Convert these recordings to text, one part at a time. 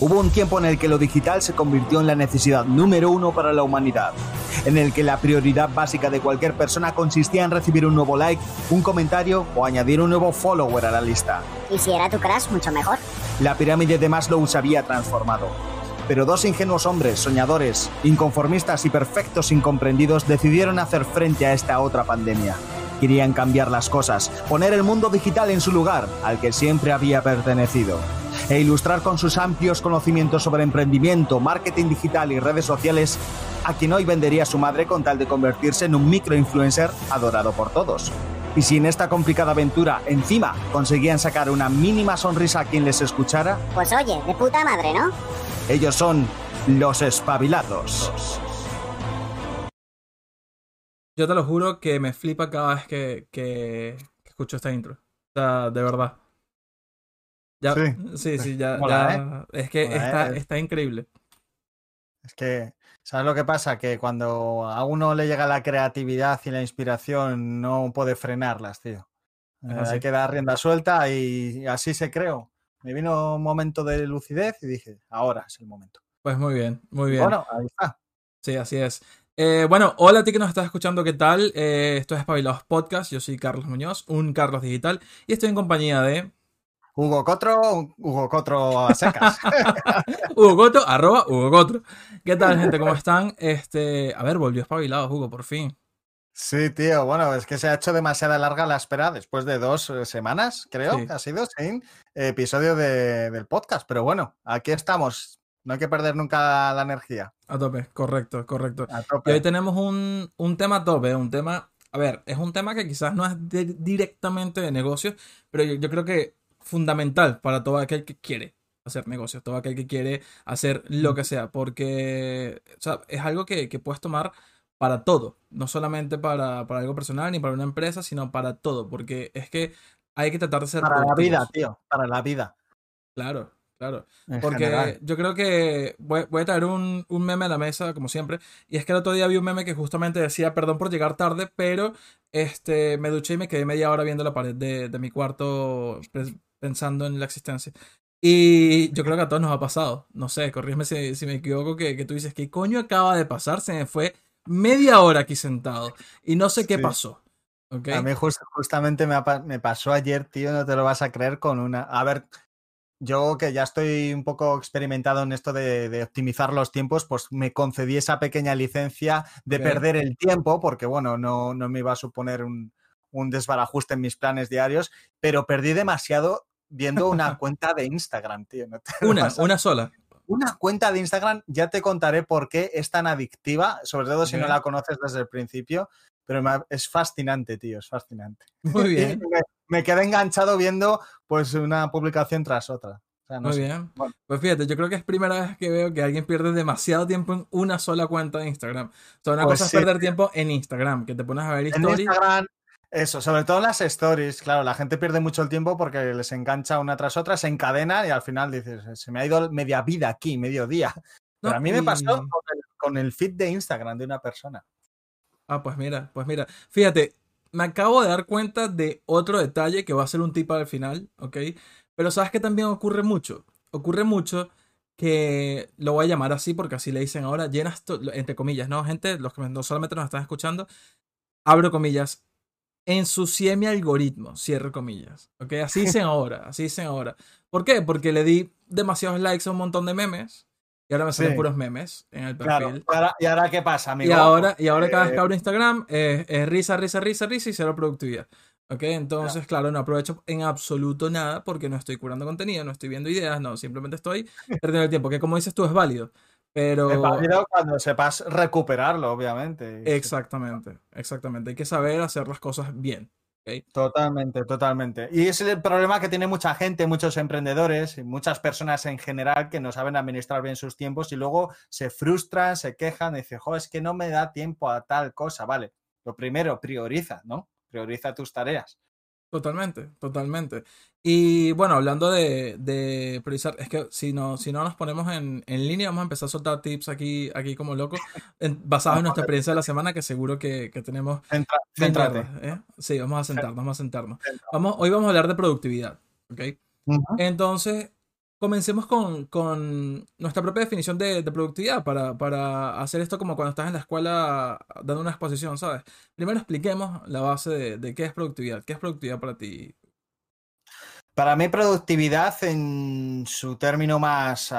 Hubo un tiempo en el que lo digital se convirtió en la necesidad número uno para la humanidad, en el que la prioridad básica de cualquier persona consistía en recibir un nuevo like, un comentario o añadir un nuevo follower a la lista. Y si era tu crush, mucho mejor. La pirámide de Maslow se había transformado. Pero dos ingenuos hombres, soñadores, inconformistas y perfectos incomprendidos decidieron hacer frente a esta otra pandemia. Querían cambiar las cosas, poner el mundo digital en su lugar, al que siempre había pertenecido e ilustrar con sus amplios conocimientos sobre emprendimiento, marketing digital y redes sociales a quien hoy vendería su madre con tal de convertirse en un microinfluencer adorado por todos. Y si en esta complicada aventura encima conseguían sacar una mínima sonrisa a quien les escuchara, Pues oye, de puta madre, ¿no? ellos son los espabilados. Yo te lo juro que me flipa cada vez que, que- que escucho esta intro. O sea, de verdad. Ya, Sí. sí, sí, ya, Mola, ya- Es que Mola, está, ¿eh? está increíble. Es que, ¿sabes lo que pasa? Que cuando a uno le llega la creatividad y la inspiración, no puede frenarlas, tío. Eh, hay que dar rienda suelta y así se creó. Me vino un momento de lucidez y dije, ahora es el momento. Pues muy bien, muy bien. Bueno, ahí está. Sí, así es. Eh, bueno, hola a ti que nos estás escuchando, ¿qué tal? Eh, esto es Espabilados Podcast, yo soy Carlos Muñoz, un Carlos Digital, y estoy en compañía de Hugo Cotro, Hugo Cotro a secas. Hugo Coto, arroba Hugo Cotro. ¿Qué tal, gente? ¿Cómo están? Este, a ver, volvió Espabilados, Hugo, por fin. sí, tío, bueno, es que se ha hecho demasiada larga la espera después de dos eh, semanas, creo Sí. ha sido sin episodio de- del podcast. Pero bueno, aquí estamos. No hay que perder nunca la energía. A tope, correcto, correcto. A Y hoy tenemos un, un tema tope, un tema, a ver, es un tema que quizás no es de- directamente de negocios, pero yo, yo creo que fundamental para todo aquel que quiere hacer negocios, todo aquel que quiere hacer lo que sea, porque o sea, es algo que, que puedes tomar para todo, no solamente para, para algo personal ni para una empresa, sino para todo, porque es que hay que tratar de ser Para la vida, tío. Para la vida. Claro, claro. en Porque general. yo creo que voy, voy a traer un, un meme a la mesa, como siempre. Y es que el otro día vi un meme que justamente decía, perdón por llegar tarde, pero este, me duché y me quedé media hora viendo la pared de, de mi cuarto pe- pensando en la existencia. Y yo creo que a todos nos ha pasado. No sé, corrígeme si, si me equivoco, que, que tú dices, ¿qué coño acaba de pasar? Se me fue media hora aquí sentado y no sé qué Sí. pasó. ¿ok? A mí jus- justamente me, me pasó ayer, tío, no te lo vas a creer con una... A ver, yo que ya estoy un poco experimentado en esto de, de optimizar los tiempos, pues me concedí esa pequeña licencia de perder el tiempo, porque bueno, no, no me iba a suponer un, un desbarajuste en mis planes diarios, pero perdí demasiado viendo una cuenta de Instagram, tío. no Una, una sola. una cuenta de Instagram, ya te contaré por qué es tan adictiva, sobre todo si no la conoces desde el principio, pero es fascinante, tío, es fascinante. Muy bien. me, me quedé enganchado viendo pues una publicación tras otra. O sea, no Muy sé. bien. Bueno. Pues fíjate, yo creo que es primera vez que veo que alguien pierde demasiado tiempo en una sola cuenta de Instagram. O sea, una Pues cosa es perder tiempo en Instagram, que te pones a ver En stories. Instagram, eso, sobre todo en las stories, claro, la gente pierde mucho el tiempo porque les engancha una tras otra, se encadenan y al final dices, se me ha ido media vida aquí, medio día. Pero No, a mí me pasó con el, con el feed de Instagram de una persona. Ah, pues mira, pues mira. Fíjate, me acabo de dar cuenta de otro detalle que va a ser un tip al final, ¿ok? Pero sabes que también ocurre mucho. Ocurre mucho que lo voy a llamar así porque así le dicen ahora, llenas, entre comillas, ¿no? Gente, los que no solamente nos están escuchando, abro comillas, ensucié mi algoritmo, cierro comillas, ¿ok? Así dicen ahora, así dicen ahora. ¿Por qué? Porque le di demasiados likes a un montón de memes y ahora me salen Sí. puros memes en el perfil. Claro. ¿Y ahora, y ahora qué pasa, amigo? Y ahora, y ahora cada vez Eh, que abro Instagram es, es risa, risa, risa, risa y cero productividad. ¿Ok? Entonces, claro, no aprovecho en absoluto nada porque no estoy curando contenido, no estoy viendo ideas, no, simplemente estoy perdiendo el tiempo, que como dices tú es válido. Pero... Es válido cuando sepas recuperarlo, obviamente. Exactamente, exactamente. Hay que saber hacer las cosas bien. Totalmente, totalmente. Y es el problema que tiene mucha gente, muchos emprendedores muchas personas en general que no saben administrar bien sus tiempos y luego se frustran, se quejan y dicen, es que no me da tiempo a tal cosa. Vale, lo primero, prioriza, ¿no? Prioriza tus tareas. Totalmente, totalmente. Y bueno, hablando de, de priorizar, es que si no, si no nos ponemos en, en línea, vamos a empezar a soltar tips aquí, aquí como locos, en- basados en nuestra experiencia de la semana, que seguro que, que tenemos Centra- mierda, ¿eh? Sí, vamos a sentarnos, vamos a sentarnos. Vamos, hoy vamos a hablar de productividad, ¿ok? Entonces, comencemos con, con nuestra propia definición de, productividad para, para hacer esto como cuando estás en la escuela dando una exposición, ¿sabes? Primero expliquemos la base de, de qué es productividad. ¿Qué es productividad para ti? Para mí, productividad en su término más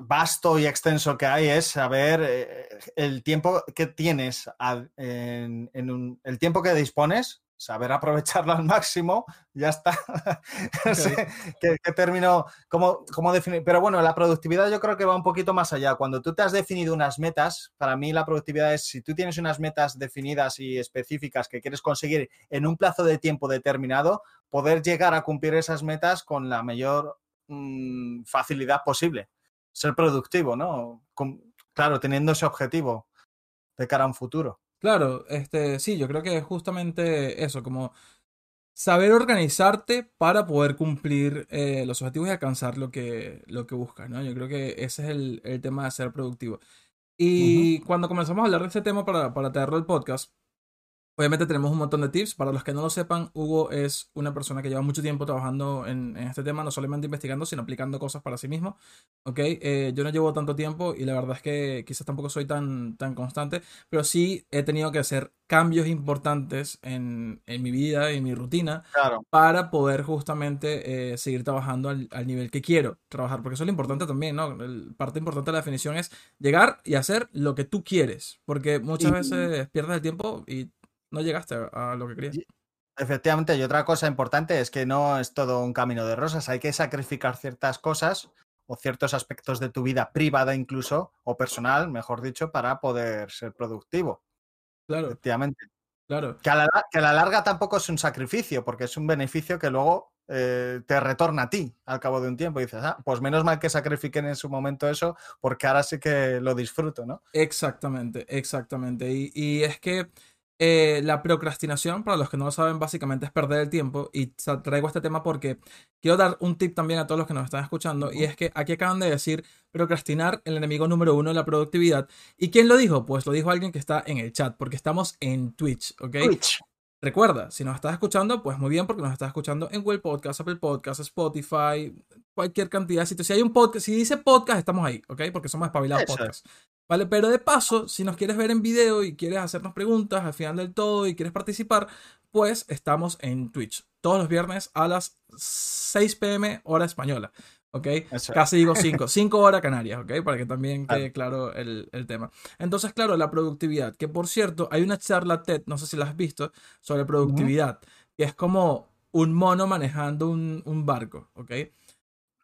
vasto y extenso que hay es saber eh, el tiempo que tienes, en, en un- el tiempo que dispones, saber aprovecharlo al máximo, ya está. No sé qué, qué término, cómo, cómo definir. Pero bueno, la productividad yo creo que va un poquito más allá. Cuando tú te has definido unas metas, para mí la productividad es si tú tienes unas metas definidas y específicas que quieres conseguir en un plazo de tiempo determinado, poder llegar a cumplir esas metas con la mayor mm, facilidad posible. Ser productivo, ¿no? Con- claro, teniendo ese objetivo de cara a un futuro. Claro, este, sí, yo creo que es justamente eso, como saber organizarte para poder cumplir eh, los objetivos y alcanzar lo que, lo que buscas, ¿no? Yo creo que ese es el, el tema de ser productivo. Y cuando comenzamos a hablar de este tema para, para traerlo al podcast, obviamente tenemos un montón de tips. Para los que no lo sepan, Hugo es una persona que lleva mucho tiempo trabajando en, en este tema, no solamente investigando, sino aplicando cosas para sí mismo. ¿ok? Eh, yo no llevo tanto tiempo y la verdad es que quizás tampoco soy tan, tan constante, pero sí he tenido que hacer cambios importantes en, en mi vida y en mi rutina Claro, para poder justamente eh, seguir trabajando al, al nivel que quiero trabajar, porque eso es lo importante también, ¿no? El- parte importante de la definición es llegar y hacer lo que tú quieres, porque muchas Y- veces pierdes el tiempo y no llegaste a, lo que querías. Efectivamente. Y otra cosa importante es que no es todo un camino de rosas. Hay que sacrificar ciertas cosas o ciertos aspectos de tu vida privada incluso, o personal, mejor dicho, para poder ser productivo. Claro, Efectivamente. claro. Que a la, la- que a la larga tampoco es un sacrificio, porque es un beneficio que luego eh, te retorna a ti al cabo de un tiempo. Y dices, ah, pues menos mal que sacrifiquen en su momento eso, porque ahora sí que lo disfruto, ¿no? Exactamente, exactamente. Y, y es que eh, la procrastinación, para los que no lo saben, básicamente es perder el tiempo. Y traigo este tema porque quiero dar un tip también a todos los que nos están escuchando. Y es que aquí acaban de decir procrastinar, el enemigo número uno de la productividad. ¿Y quién lo dijo? Pues lo dijo alguien que está en el chat, porque estamos en Twitch, ¿ok? Twitch. Recuerda, si nos estás escuchando, pues muy bien, porque nos estás escuchando en Google Podcast, Apple Podcast, Spotify, cualquier cantidad de sitios. Si hay un podcast, si dice podcast, estamos ahí, ¿ok? Porque somos espabilados Eso es. podcast. ¿Vale? Pero de paso, si nos quieres ver en video y quieres hacernos preguntas al final del todo y quieres participar, pues estamos en Twitch. Todos los viernes a las 6 pm hora española. ¿Ok? Eso es. Casi digo 5, 5 horas canarias, ¿ok? Para que también quede claro el, el tema. Entonces, claro, la productividad, que por cierto, hay una charla TED, no sé si la has visto, sobre productividad, que es como un mono manejando un, un barco, ¿ok?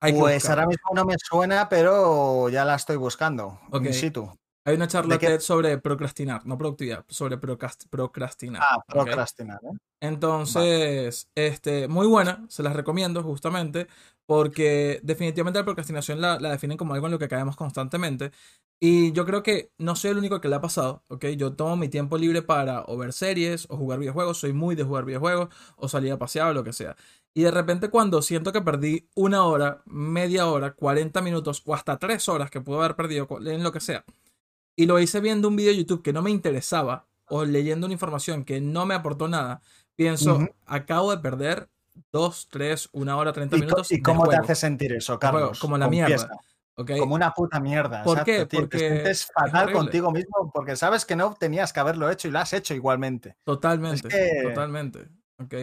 Hay Pues ahora mismo no me suena, pero ya la estoy buscando. Ok. In situ. Hay una charla sobre procrastinar, no productividad, sobre procrast- procrastinar. Ah, procrastinar. ¿eh? Entonces, este, muy buena, se las recomiendo justamente porque definitivamente la procrastinación la, la definen como algo en lo que caemos constantemente y yo creo que no soy el único que le ha pasado, ¿ok? Yo tomo mi tiempo libre para o ver series o jugar videojuegos, soy muy de jugar videojuegos o salir a pasear o lo que sea. Y de repente cuando siento que perdí una hora, media hora, 40 minutos o hasta tres horas que puedo haber perdido en lo que sea, y lo hice viendo un video de YouTube que no me interesaba o leyendo una información que no me aportó nada, pienso, Ujú. acabo de perder dos, tres, una hora, 30 ¿Y, minutos. y cómo te juego, hace sentir eso, de juego, Carlos? como la Confiesa. mierda. ¿ok? Como una puta mierda. ¿Por qué? exacto, tío. Porque te sientes es fatal contigo mismo porque sabes que no tenías que haberlo hecho y lo has hecho igualmente. Totalmente, que- totalmente. ¿ok?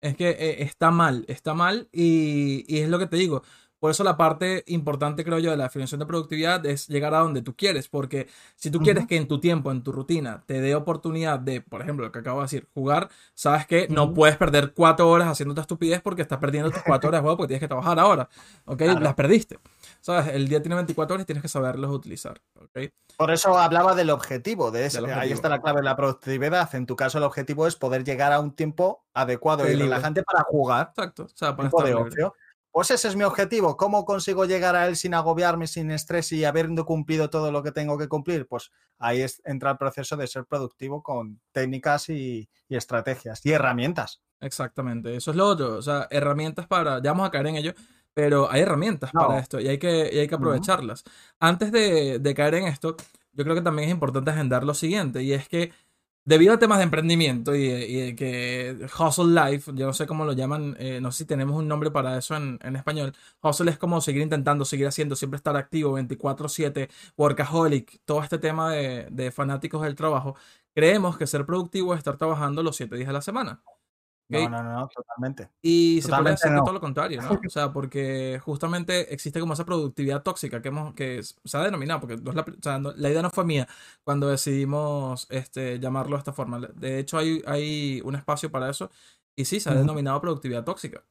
Es que eh, está mal, está mal y, y es lo que te digo. Por eso la parte importante, creo yo, de la definición de productividad es llegar a donde tú quieres. Porque si tú quieres Ujú. que en tu tiempo, en tu rutina, te dé oportunidad de, por ejemplo, lo que acabo de decir, jugar, sabes que no Ujú. puedes perder cuatro horas haciendo esta estupidez porque estás perdiendo tus cuatro horas de juego porque tienes que trabajar ahora. ¿Ok? Claro. Las perdiste. ¿Sabes? El día tiene 24 horas y tienes que saberlos utilizar. ¿Ok? Por eso hablaba del objetivo, de ese- Del Ahí objetivo. está la clave de la productividad. En tu caso, el objetivo es poder llegar a un tiempo adecuado De y libre. relajante para jugar, Exacto. O sea, para tiempo estar de libre. ocio. Pues ese es mi objetivo. ¿Cómo consigo llegar a él sin agobiarme, sin estrés y habiendo cumplido todo lo que tengo que cumplir? Pues ahí es- entra el proceso de ser productivo con técnicas y, y estrategias y herramientas. Exactamente, eso es lo otro. O sea, herramientas para. Ya vamos a caer en ello, pero hay herramientas No. para esto y hay que, y hay que aprovecharlas. Antes de, de caer en esto, yo creo que también es importante agendar lo siguiente, y es que debido a temas de emprendimiento y, que Hustle Life, yo no sé cómo lo llaman, eh, no sé si tenemos un nombre para eso en, en español. Hustle es como seguir intentando, seguir haciendo, siempre estar activo, 24/7, workaholic, todo este tema de, de fanáticos del trabajo. Creemos que ser productivo es estar trabajando los 7 días de la semana. No, no, no, no, totalmente. Y se puede que no. todo lo contrario, ¿no? O sea, porque justamente existe como esa productividad tóxica que, hemos, que se ha denominado, porque no es la, o sea, no- la idea no fue mía cuando decidimos este, llamarlo de esta forma. De hecho, hay, hay un espacio para eso y sí, se ha denominado productividad tóxica.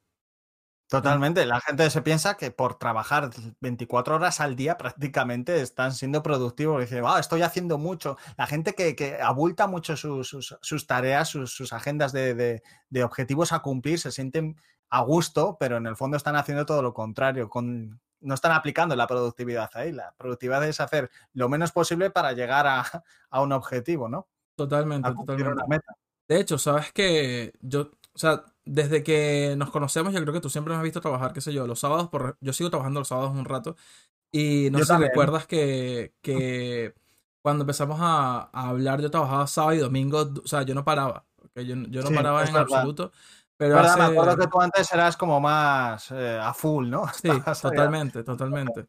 Totalmente. La gente se piensa que por trabajar 24 horas al día prácticamente están siendo productivos. Dice, "Ah, estoy haciendo mucho. La gente que, que abulta mucho sus, sus- sus tareas, sus, sus agendas de, de- de objetivos a cumplir, se sienten a gusto, pero en el fondo están haciendo todo lo contrario. Con, no están aplicando la productividad ahí. La productividad es hacer lo menos posible para llegar a, a un objetivo, ¿no? Totalmente, A totalmente. una meta. De hecho, sabes que yo, o sea, desde que nos conocemos, yo creo que tú siempre me has visto trabajar, qué sé yo, los sábados, por, yo sigo trabajando los sábados un rato. Y no Yo sé si recuerdas que, que cuando empezamos a, a hablar, yo trabajaba sábado y domingo, o sea, yo no paraba, ¿ok? Yo, yo no Sí, paraba en verdad. absoluto. Pero ¿Verdad? Me acuerdo que tú antes eras como más eh, a full, ¿no? Sí, totalmente, totalmente.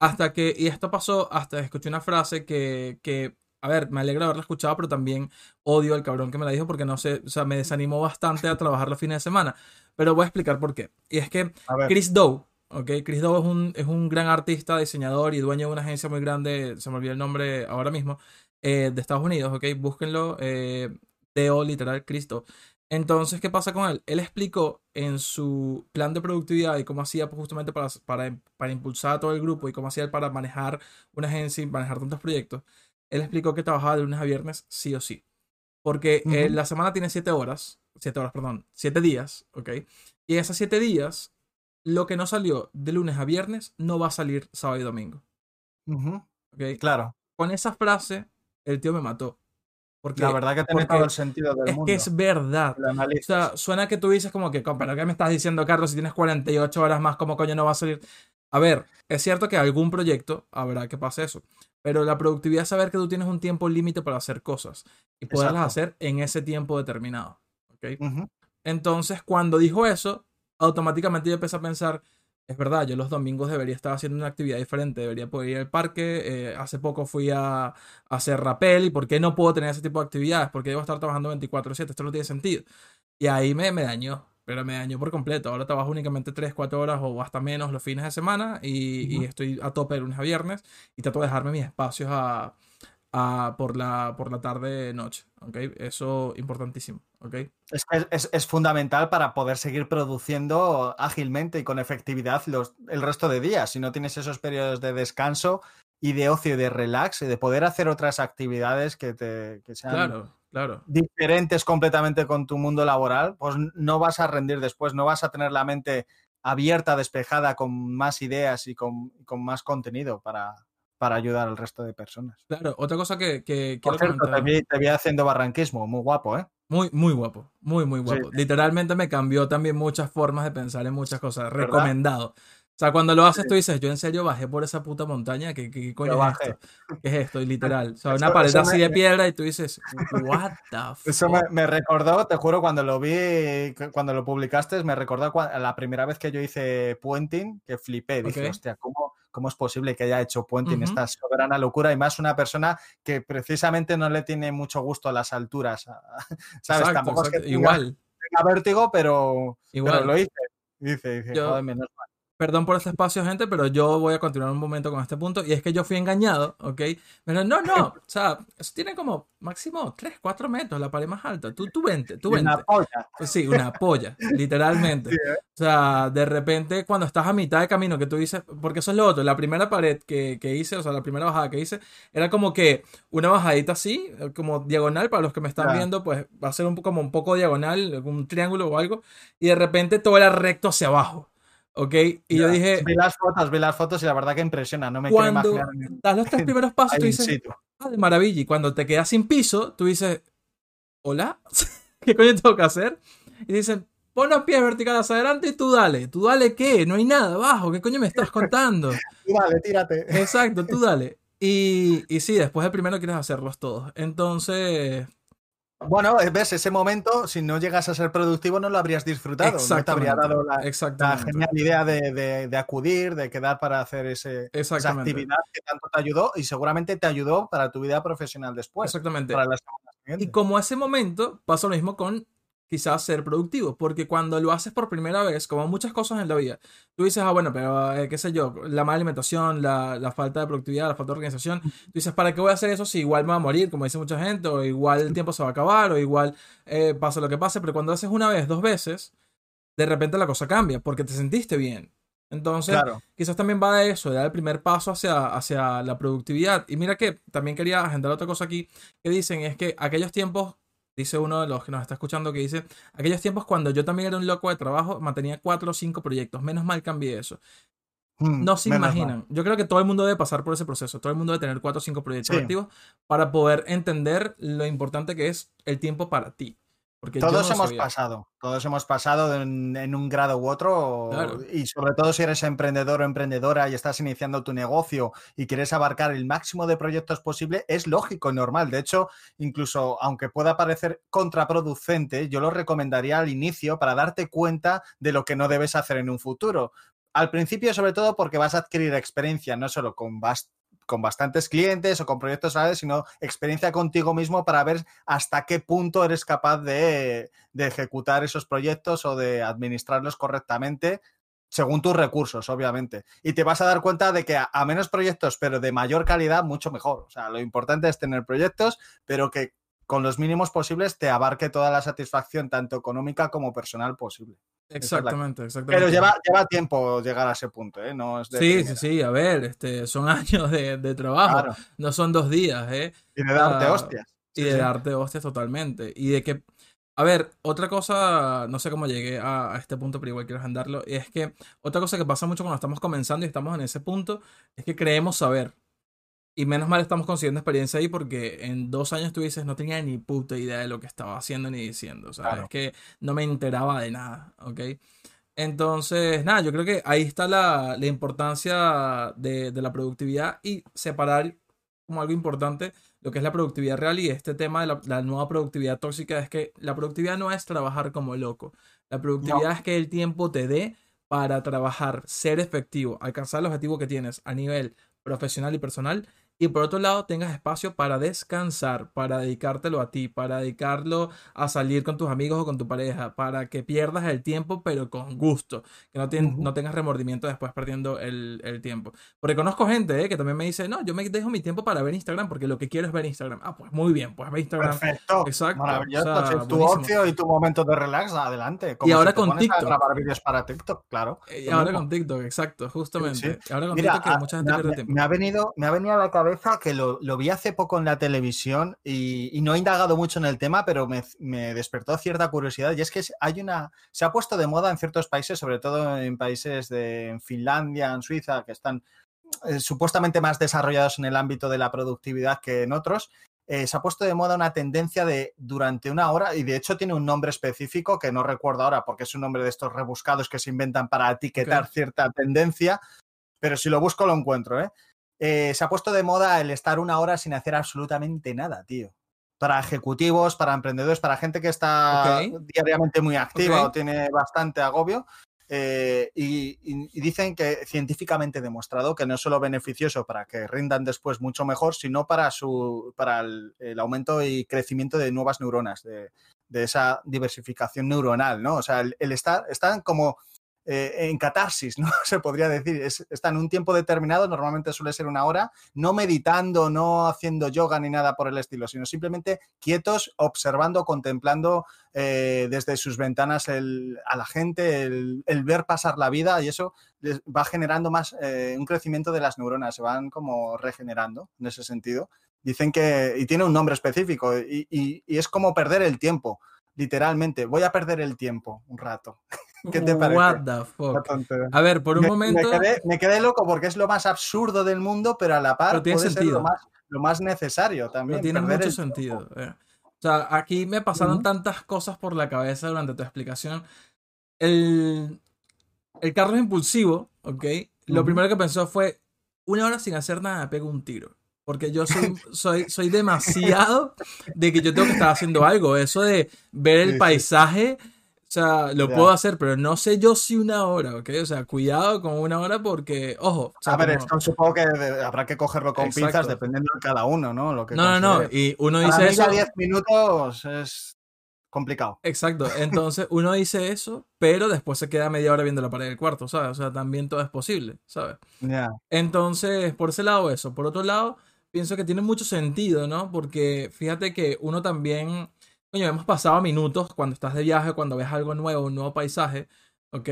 Hasta que, y esto pasó, hasta escuché una frase que, que, a ver, me alegra haberla escuchado, pero también odio al cabrón que me la dijo porque no sé, o sea, me desanimó bastante a trabajar los fines de semana. Pero voy a explicar por qué. Y es que. Chris Doe, ¿ok? Chris Doe es un, es un gran artista, diseñador y dueño de una agencia muy grande, se me olvidó el nombre ahora mismo, eh, de Estados Unidos, ¿ok? Búsquenlo, eh, Deo, literal, Chris Doe. Entonces, ¿qué pasa con él? Él explicó en su plan de productividad y cómo hacía pues, justamente para, para, para impulsar a todo el grupo y cómo hacía él para manejar una agencia y manejar tantos proyectos. Él explicó que trabajaba de lunes a viernes sí o sí. Porque eh, la semana tiene siete horas, siete horas, perdón, siete días, ¿ok? Y en esos siete días, lo que no salió de lunes a viernes no va a salir sábado y domingo, ¿ok? Claro. Con esa frase, el tío me mató. Porque La verdad que tiene todo el sentido del es mundo. que es verdad. O sea, suena que tú dices como que, "Co, pero ¿qué me estás diciendo, Carlos? Si tienes 48 horas más, ¿cómo coño no va a salir? A ver, es cierto que algún proyecto habrá que pase eso, pero la productividad es saber que tú tienes un tiempo límite para hacer cosas y poderlas Exacto. hacer en ese tiempo determinado. ¿ok? Ujú, Entonces, cuando dijo eso, automáticamente yo empecé a pensar, es verdad, yo los domingos debería estar haciendo una actividad diferente, debería poder ir al parque, eh, hace poco fui a, a hacer rappel, ¿y por qué no puedo tener ese tipo de actividades? Porque debo estar trabajando 24/7, esto no tiene sentido. Y ahí me, me dañó, pero me dañó por completo. Ahora trabajo únicamente 3, 4 horas o hasta menos los fines de semana y, y Ujú. estoy a tope de lunes a viernes y trato de dejarme mis espacios a, a- por, la, por la tarde noche, ¿ok? Eso importantísimo, ¿ok? Es, es, es fundamental para poder seguir produciendo ágilmente y con efectividad los, el resto de días. Si no tienes esos periodos de descanso y de ocio y de relax y de poder hacer otras actividades que, te, que sean Claro, claro. diferentes completamente con tu mundo laboral, pues no vas a rendir después, no vas a tener la mente abierta, despejada, con más ideas y con, con más contenido para, para ayudar al resto de personas. Claro, otra cosa que, que Por quiero cierto, te vi, te vi haciendo barranquismo, muy guapo, ¿eh? Muy, muy guapo, muy, muy guapo. sí. Literalmente me cambió también muchas formas de pensar en muchas cosas. ¿Verdad? Recomendado. O sea, cuando lo haces, Sí. tú dices, yo en serio bajé por esa puta montaña, ¿qué, qué, qué coño es bajé. esto? ¿Qué es esto? Y literal. O sea, Eso- una pared así me- de piedra y tú dices, what the Eso me, fuck? me recordó, te juro, cuando lo vi, cuando lo publicaste, me recordó cua- la primera vez que yo hice puenting, que flipé. Dije, hostia, ¿cómo, ¿cómo es posible que haya hecho puenting? Ujú. Esta soberana locura y más una persona que precisamente no le tiene mucho gusto a las alturas. ¿Sabes? Exacto, Tampoco es que tenga, Igual, tenga vértigo, pero, pero igual. lo hice. Dice, dice, Yo- joder, menos mal. Perdón por este espacio, gente, pero yo voy a continuar un momento con este punto. Y es que yo fui engañado, ¿ok? Pero no, no. O sea, eso tiene como máximo 3, 4 metros, la pared más alta. Tú, tú vente, tú Y una vente. polla. Pues sí, una polla, literalmente. Sí, ¿eh? O sea, de repente cuando estás a mitad de camino que tú dices, porque eso es lo otro, la primera pared que, que hice, o sea, la primera bajada que hice, era como que una bajadita así, eh, como diagonal, para los que me están viendo, pues va a ser un, como un poco diagonal, un triángulo o algo, y de repente todo era recto hacia abajo, ¿ok? Y yo dije, Vi las fotos, vi las fotos y la verdad que impresiona. No me quiero cuando imaginar das los tres primeros pasos, tú dices, ah, de maravilla, y cuando te quedas sin piso, tú dices, ¿hola? ¿Qué coño tengo que hacer? Y dicen, pon los pies verticales adelante y tú dale. ¿Tú dale qué? No hay nada abajo. ¿Qué coño me estás contando? Vale, tírate. Exacto, tú dale. Y, y sí, después del primero quieres hacerlos todos. Entonces, Bueno, ves, ese momento, si no llegas a ser productivo, no lo habrías disfrutado. No te habría dado la, la genial idea de, de, acudir, de quedar para hacer ese, esa actividad que tanto te ayudó y seguramente te ayudó para tu vida profesional después. Exactamente. y como ese momento, pasa lo mismo con quizás ser productivo, porque cuando lo haces por primera vez, como muchas cosas en la vida, tú dices, ah, bueno, pero eh, qué sé yo, la mala alimentación, la, la, falta de productividad, la falta de organización, tú dices, ¿para qué voy a hacer eso si igual me va a morir, como dice mucha gente, o igual el tiempo se va a acabar, o igual eh, pasa lo que pase, pero cuando haces una vez, dos veces, de repente la cosa cambia, porque te sentiste bien. Entonces, quizás también va de eso, de dar el primer paso hacia, hacia la productividad. Y mira que también quería agendar otra cosa aquí que dicen, es que aquellos tiempos dice uno de los que nos está escuchando que dice, aquellos tiempos cuando yo también era un loco de trabajo, mantenía cuatro o cinco proyectos, menos mal cambié eso. Hmm, no se imaginan. Yo creo que todo el mundo debe pasar por ese proceso. Todo el mundo debe tener cuatro o cinco proyectos activos para poder entender lo importante que es el tiempo para ti todos hemos pasado, todos hemos pasado en, un grado u otro, y sobre todo si eres emprendedor o emprendedora y estás iniciando tu negocio y quieres abarcar el máximo de proyectos posible, es lógico y normal. De hecho, incluso aunque pueda parecer contraproducente, yo lo recomendaría al inicio para darte cuenta de lo que no debes hacer en un futuro. Al principio, sobre todo, porque vas a adquirir experiencia no solo con con bastantes clientes o con proyectos sino experiencia contigo mismo para ver hasta qué punto eres capaz de, ejecutar esos proyectos o de administrarlos correctamente según tus recursos, obviamente. Y te vas a dar cuenta de que a, a, menos proyectos, pero de mayor calidad, mucho mejor. O sea, lo importante es tener proyectos, pero que con los mínimos posibles te abarque toda la satisfacción, tanto económica como personal posible. Exactamente, exactamente. Pero lleva, lleva tiempo llegar a ese punto, ¿eh? No sí, sí, sí, a ver, este, son años de, trabajo, no son dos días, ¿eh? Y de darte hostias. y de darte hostias totalmente. Y de que, a ver, otra cosa, no sé cómo llegué a, a, este punto, pero igual quiero agendarlo, y es que otra cosa que pasa mucho cuando estamos comenzando y estamos en ese punto, es que creemos saber. Y menos mal estamos consiguiendo experiencia ahí porque en dos años tú dices, no tenía ni puta idea de lo que estaba haciendo ni diciendo. O sea, es que no me enteraba de nada, ¿ok? Entonces, nada, yo creo que ahí está la, la importancia de, de, la productividad y separar como algo importante lo que es la productividad real y este tema de la, la nueva productividad tóxica es que la productividad no es trabajar como loco. La productividad es que el tiempo te dé para trabajar, ser efectivo, alcanzar el objetivo que tienes a nivel profesional y personal y por otro lado tengas espacio para descansar, para dedicártelo a ti, para dedicarlo a salir con tus amigos o con tu pareja, para que pierdas el tiempo pero con gusto, que no, no tengas remordimiento después perdiendo el, el tiempo. Porque conozco gente ¿eh? que también me dice, no, yo me dejo mi tiempo para ver Instagram porque lo que quiero es ver Instagram. Ah, pues muy bien, pues ve Instagram. Perfecto. Exacto. Maravilloso. tu ocio y tu momento de relax, adelante. y ahora con TikTok. grabar vídeos para TikTok, claro. Y ahora con TikTok, exacto, justamente. ahora con TikTok que mucha gente me, pierde tiempo. Me ha venido, me ha venido a la cabeza que lo, vi hace poco en la televisión y, no he indagado mucho en el tema, pero me, despertó cierta curiosidad. Y es que hay una. Se ha puesto de moda en ciertos países, sobre todo en países de Finlandia, en Suiza, que están eh, supuestamente más desarrollados en el ámbito de la productividad que en otros. Eh, se ha puesto de moda una tendencia de durante una hora, y de hecho tiene un nombre específico que no recuerdo ahora porque es un nombre de estos rebuscados que se inventan para etiquetar cierta tendencia, pero si lo busco lo encuentro, ¿eh? Eh, se ha puesto de moda el estar una hora sin hacer absolutamente nada, tío. Para ejecutivos, para emprendedores, para gente que está diariamente muy activa o tiene bastante agobio. Eh, y, dicen que científicamente demostrado que no es solo beneficioso para que rindan después mucho mejor, sino para, su, para el, aumento y crecimiento de nuevas neuronas, de, esa diversificación neuronal, ¿no? O sea, el, el estar, están como eh, en catarsis, ¿no? Se podría decir. está en un tiempo determinado, normalmente suele ser una hora, no meditando, no haciendo yoga ni nada por el estilo, sino simplemente quietos, observando, contemplando eh, desde sus ventanas a la gente, el, ver pasar la vida y eso va generando más eh, un crecimiento de las neuronas, se van como regenerando en ese sentido. Dicen que, y tiene un nombre específico, y es como perder el tiempo literalmente, voy a perder el tiempo un rato. ¿Qué te parece? What the fuck? A ver, por un momento. Me quedé, loco porque es lo más absurdo del mundo, pero a la par puede ser lo más, necesario también. tiene mucho sentido. Eh. O sea, aquí me pasaron tantas cosas por la cabeza durante tu explicación. El, el carro es impulsivo, ¿ok? Lo primero que pensó fue, una hora sin hacer nada, me pego un tiro. Porque yo soy, soy, soy demasiado de que yo tengo que estar haciendo algo. Eso de ver el paisaje, o sea, lo puedo hacer, pero no sé yo si una hora, ¿ok? O sea, cuidado con una hora porque, ojo. a ver, esto supongo que habrá que cogerlo con pinzas dependiendo de cada uno, ¿no? Lo que no, no, no. Y uno dice eso. 10 minutos es complicado. Exacto. Entonces uno dice eso, pero después se queda media hora viendo la pared del cuarto, ¿sabes? O sea, también todo es posible, ¿sabes? Entonces, por ese lado, eso. Por otro lado, pienso que tiene mucho sentido, ¿no? Porque fíjate que uno también, coño, hemos pasado minutos cuando estás de viaje, cuando ves algo nuevo, un nuevo paisaje, ¿ok?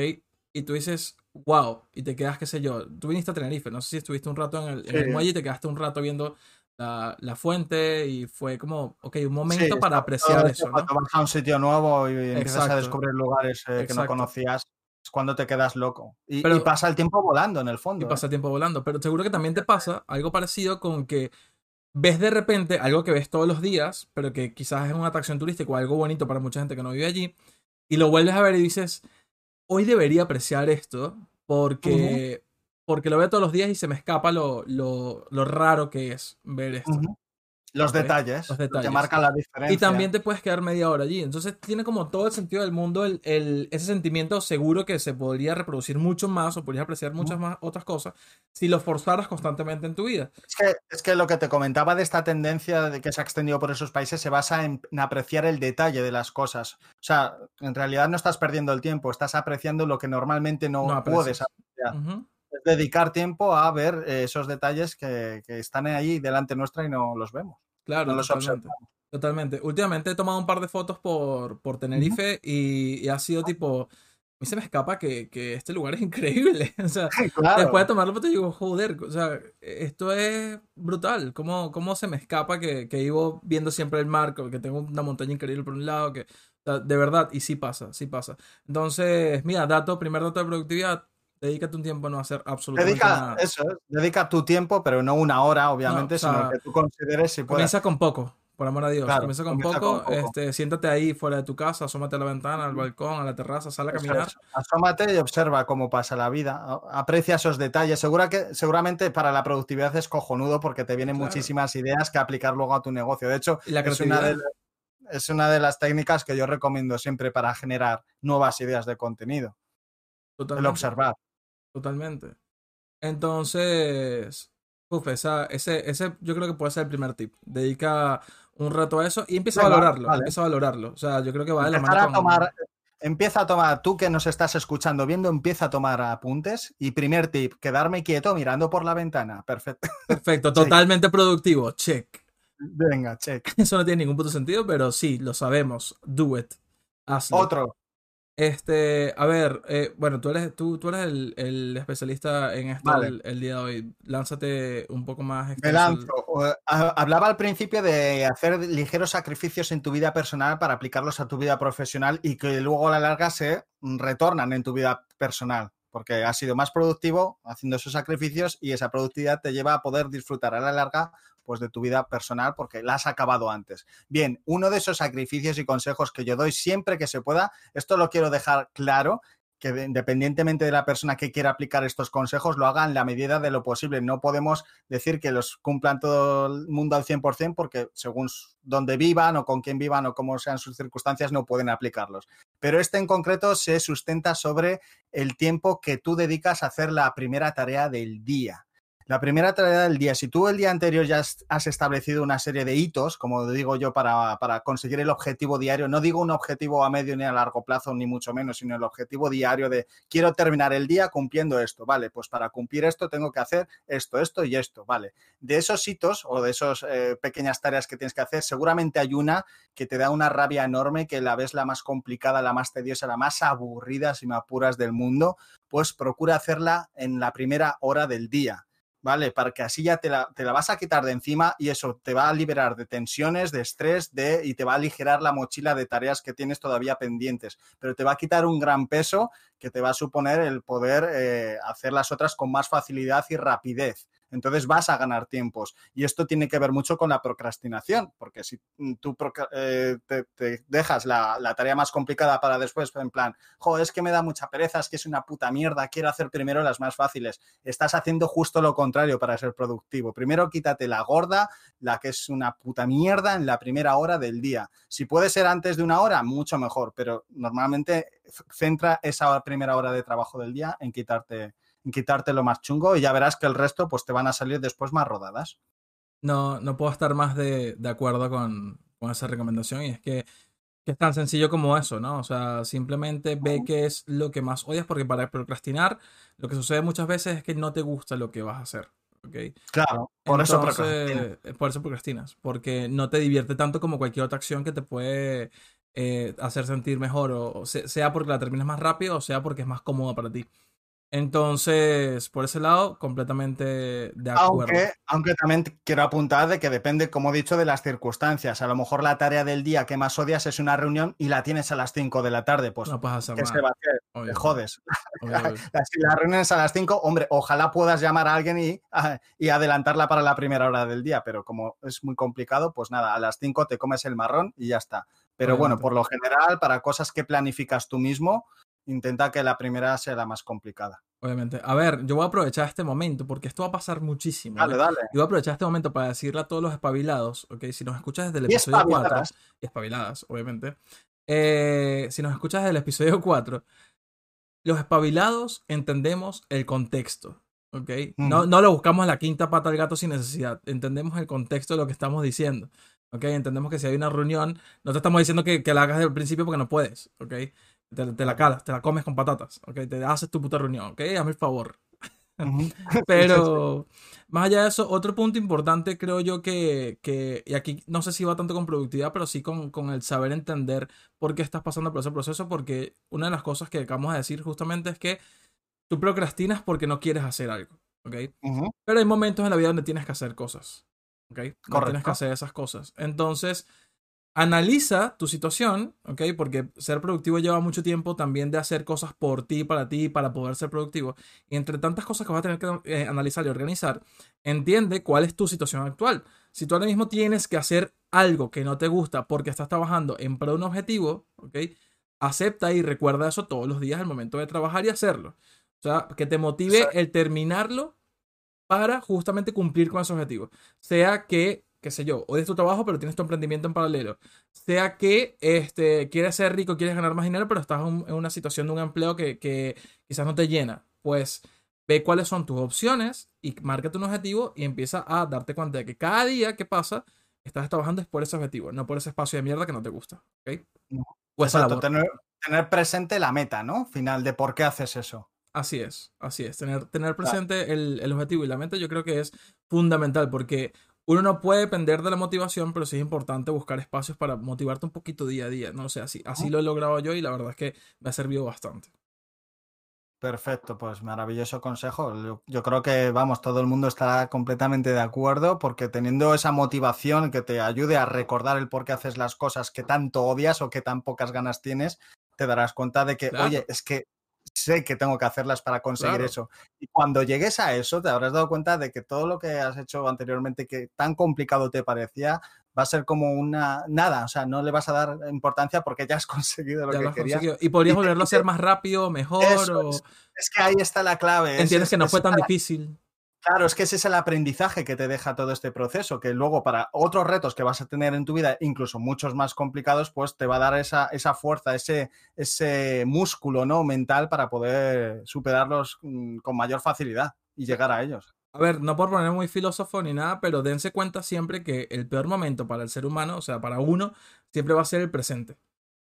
Y tú dices, wow, y te quedas, qué sé yo, tú viniste a Tenerife, no sé si estuviste un rato en el, en el muelle y te quedaste un rato viendo la, la, fuente y fue como, ok, un momento para apreciar eso. Cuando vas a un sitio nuevo y empiezas a descubrir lugares eh, que no conocías, es cuando te quedas loco. Y, pasa el tiempo volando en el fondo. Y pasa ¿eh? el tiempo volando, pero seguro que también te pasa algo parecido con que ves de repente algo que ves todos los días, pero que quizás es una atracción turística o algo bonito para mucha gente que no vive allí, y lo vuelves a ver y dices, hoy debería apreciar esto porque porque lo veo todos los días y se me escapa lo, lo, lo raro que es ver esto. Los, detalles, los detalles, que marcan la diferencia. Y también te puedes quedar media hora allí. Entonces tiene como todo el sentido del mundo el, el, ese sentimiento seguro que se podría reproducir mucho más o podrías apreciar muchas más otras cosas si lo forzaras constantemente en tu vida. Es que, es que lo que te comentaba de esta tendencia de que se ha extendido por esos países se basa en, apreciar el detalle de las cosas. O sea, en realidad no estás perdiendo el tiempo, estás apreciando lo que normalmente no, puedes apreciar dedicar tiempo a ver eh, esos detalles que, están ahí delante nuestra y no los vemos. Claro, no los totalmente. Totalmente. Últimamente he tomado un par de fotos por, por Tenerife y, ha sido tipo. A mí se me escapa que, este lugar es increíble. O sea, después de tomar la foto digo, joder, o sea, esto es brutal. ¿Cómo, cómo se me escapa que, que vivo viendo siempre el mar, que tengo una montaña increíble por un lado, que de verdad, y sí pasa, sí pasa. Entonces, mira, dato, primer dato de productividad, Dedícate un tiempo a no hacer absolutamente dedica, nada. Eso dedica tu tiempo, pero no una hora, obviamente, sino que tú consideres si puedes. Comienza con poco, por amor a Dios. comienza, con, poco, Este, siéntate ahí fuera de tu casa, asómate a la ventana, al balcón, a la terraza, sal a caminar. Asómate y observa cómo pasa la vida. Aprecia esos detalles. Segura que, seguramente para la productividad es cojonudo porque te vienen muchísimas ideas que aplicar luego a tu negocio. De hecho, es una de, es una de las técnicas que yo recomiendo siempre para generar nuevas ideas de contenido. El observar. Totalmente. Entonces, uf, esa, ese, ese yo creo que puede ser el primer tip. Dedica un rato a eso y empieza a valorarlo. Empieza a valorarlo. O sea, yo creo que va de la mano. A tomar, Empieza a tomar, tú que nos estás escuchando, viendo, empieza a tomar apuntes. Y primer tip, quedarme quieto mirando por la ventana. Perfecto. Perfecto, totalmente productivo. Check. Venga, check. Eso no tiene ningún puto sentido, pero sí, lo sabemos. Do it. Hazlo. Otro. Este, a ver, eh, bueno, tú eres, tú, tú eres el, el especialista en esto el, día de hoy. Lánzate un poco más. Me lanzo. Hablaba al principio de hacer ligeros sacrificios en tu vida personal para aplicarlos a tu vida profesional y que luego a la larga se retornan en tu vida personal. Porque has sido más productivo haciendo esos sacrificios y esa productividad te lleva a poder disfrutar a la larga pues de tu vida personal porque la has acabado antes. Bien, uno de esos sacrificios y consejos que yo doy siempre que se pueda, esto lo quiero dejar claro, que independientemente de la persona que quiera aplicar estos consejos, lo haga en la medida de lo posible. No podemos decir que los cumplan todo el mundo al 100% porque según dónde vivan o con quién vivan o cómo sean sus circunstancias, no pueden aplicarlos. Pero este en concreto se sustenta sobre el tiempo que tú dedicas a hacer la primera tarea del día. La primera tarea del día, si tú el día anterior ya has establecido una serie de hitos, como digo yo, para, conseguir el objetivo diario, no digo un objetivo a medio ni a largo plazo, ni mucho menos, sino el objetivo diario de quiero terminar el día cumpliendo esto, ¿vale? Pues para cumplir esto tengo que hacer esto, esto y esto, ¿vale? De esos hitos o de esas eh, pequeñas tareas que tienes que hacer, seguramente hay una que te da una rabia enorme, que la ves la más complicada, la más tediosa, la más aburrida, si me apuras del mundo, pues procura hacerla en la primera hora del día ¿vale? Para que así ya te la, te la, vas a quitar de encima y eso te va a liberar de tensiones, de estrés, de, y te va a aligerar la mochila de tareas que tienes todavía pendientes. Pero te va a quitar un gran peso que te va a suponer el poder eh, hacer las otras con más facilidad y rapidez. Entonces vas a ganar tiempos. Y esto tiene que ver mucho con la procrastinación, porque si tú eh, te, dejas la, tarea más complicada para después, en plan, jo, es que me da mucha pereza, es que es una puta mierda, quiero hacer primero las más fáciles. Estás haciendo justo lo contrario para ser productivo. Primero quítate la gorda, la que es una puta mierda en la primera hora del día. Si puede ser antes de una hora, mucho mejor, pero normalmente centra esa primera hora de trabajo del día en quitarte quitarte lo más chungo y ya verás que el resto pues te van a salir después más rodadas. No, no puedo estar más de, acuerdo con, esa recomendación y es que, es tan sencillo como eso, ¿no? O sea, simplemente ve qué es lo que más odias porque para procrastinar lo que sucede muchas veces es que no te gusta lo que vas a hacer. ¿okay? Claro, por eso procrastinas. Por eso procrastinas, porque no te divierte tanto como cualquier otra acción que te puede eh, hacer sentir mejor, o sea porque la terminas más rápido o sea porque es más cómodo para ti. Entonces, por ese lado, completamente de acuerdo. Aunque, aunque, también quiero apuntar de que depende, como he dicho, de las circunstancias. A lo mejor la tarea del día que más odias es una reunión y la tienes a las 5 de la tarde. Pues, no puedes hacer ¿qué se va a hacer? Te jodes. si la reunión es a las 5, hombre, ojalá puedas llamar a alguien y, y adelantarla para la primera hora del día, pero como es muy complicado, pues nada, a las 5 te comes el marrón y ya está. Pero bueno, por lo general, para cosas que planificas tú mismo, intenta que la primera sea la más complicada. Obviamente. A ver, yo voy a aprovechar este momento porque esto va a pasar muchísimo. Dale, dale. Y voy a aprovechar este momento para decirle a todos los espabilados, ¿ok? Si nos escuchas desde el episodio 4, y espabiladas, obviamente. Eh, si nos escuchas desde el episodio 4, los espabilados entendemos el contexto, ¿ok? No, no lo buscamos la quinta pata del gato sin necesidad. Entendemos el contexto de lo que estamos diciendo. ¿Ok? Entendemos que si hay una reunión, no te estamos diciendo que, que la hagas desde el principio porque no puedes, ¿ok? Te, la calas, te la comes con patatas, ¿ok? Te haces tu puta reunión, ¿ok? Hazme el favor. Pero, más allá de eso, otro punto importante creo yo que, que, y aquí no sé si va tanto con productividad, pero sí con, con, el saber entender por qué estás pasando por ese proceso, porque una de las cosas que acabamos de decir justamente es que tú procrastinas porque no quieres hacer algo, ¿ok? Pero hay momentos en la vida donde tienes que hacer cosas, ¿ok? Tienes que hacer esas cosas. Entonces, Analiza tu situación, ¿ok? Porque ser productivo lleva mucho tiempo también de hacer cosas por ti, para ti, para poder ser productivo. Y entre tantas cosas que vas a tener que eh, analizar y organizar, entiende cuál es tu situación actual. Si tú ahora mismo tienes que hacer algo que no te gusta porque estás trabajando en pro de un objetivo, ¿ok? Acepta y recuerda eso todos los días al momento de trabajar y hacerlo. O sea, que te motive el terminarlo para justamente cumplir con ese objetivo. Sea que qué sé yo, odias tu trabajo, pero tienes tu emprendimiento en paralelo. Sea que este, quieres ser rico, quieres ganar más dinero, pero estás en una situación de un empleo que, que quizás no te llena. Pues ve cuáles son tus opciones y márcate un objetivo y empieza a darte cuenta de que cada día que pasa estás trabajando es por ese objetivo, no por ese espacio de mierda que no te gusta. ¿okay? Pues tener, tener, presente la meta, ¿no? Final de por qué haces eso. Así es, así es. Tener, tener presente el, el, objetivo y la meta yo creo que es fundamental porque uno no puede depender de la motivación, pero sí es importante buscar espacios para motivarte un poquito día a día. No sé, así, así lo he logrado yo y la verdad es que me ha servido bastante. Perfecto, pues maravilloso consejo. Yo, creo que, vamos, todo el mundo estará completamente de acuerdo porque teniendo esa motivación que te ayude a recordar el por qué haces las cosas que tanto odias o que tan pocas ganas tienes, te darás cuenta de que, oye, es que sé que tengo que hacerlas para conseguir eso. Y cuando llegues a eso, te habrás dado cuenta de que todo lo que has hecho anteriormente, que tan complicado te parecía, va a ser como una nada, o sea, no le vas a dar importancia porque ya has conseguido lo que querías. Y podrías volverlo a hacer más rápido, mejor. Es, que ahí está la clave. Entiendes que no fue tan difícil. Claro, es que ese es el aprendizaje que te deja todo este proceso, que luego para otros retos que vas a tener en tu vida, incluso muchos más complicados, pues te va a dar esa, esa fuerza, ese, ese músculo ¿no? mental para poder superarlos mm, con mayor facilidad y llegar a ellos. A ver, no por poner muy filósofo ni nada, pero dense cuenta siempre que el peor momento para el ser humano, o sea, para uno, siempre va a ser el presente.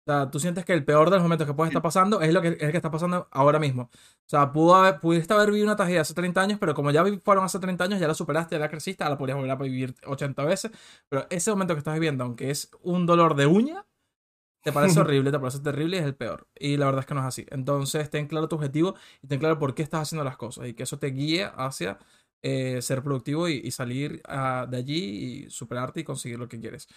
O sea, tú sientes que el peor de los momentos que puede estar pasando es lo que, el que está pasando ahora mismo. O sea, pudo haber, pudiste haber vivido una tragedia hace 30 años, pero como ya fueron hace 30 años, ya la superaste, ya la creciste, ahora podrías volver a vivir 80 veces. Pero ese momento que estás viviendo, aunque es un dolor de uña, te parece horrible, te parece terrible y es el peor. Y la verdad es que no es así. Entonces, ten claro tu objetivo y ten claro por qué estás haciendo las cosas y que eso te guíe hacia eh, ser productivo y, salir ah, de allí y superarte y conseguir lo que quieres.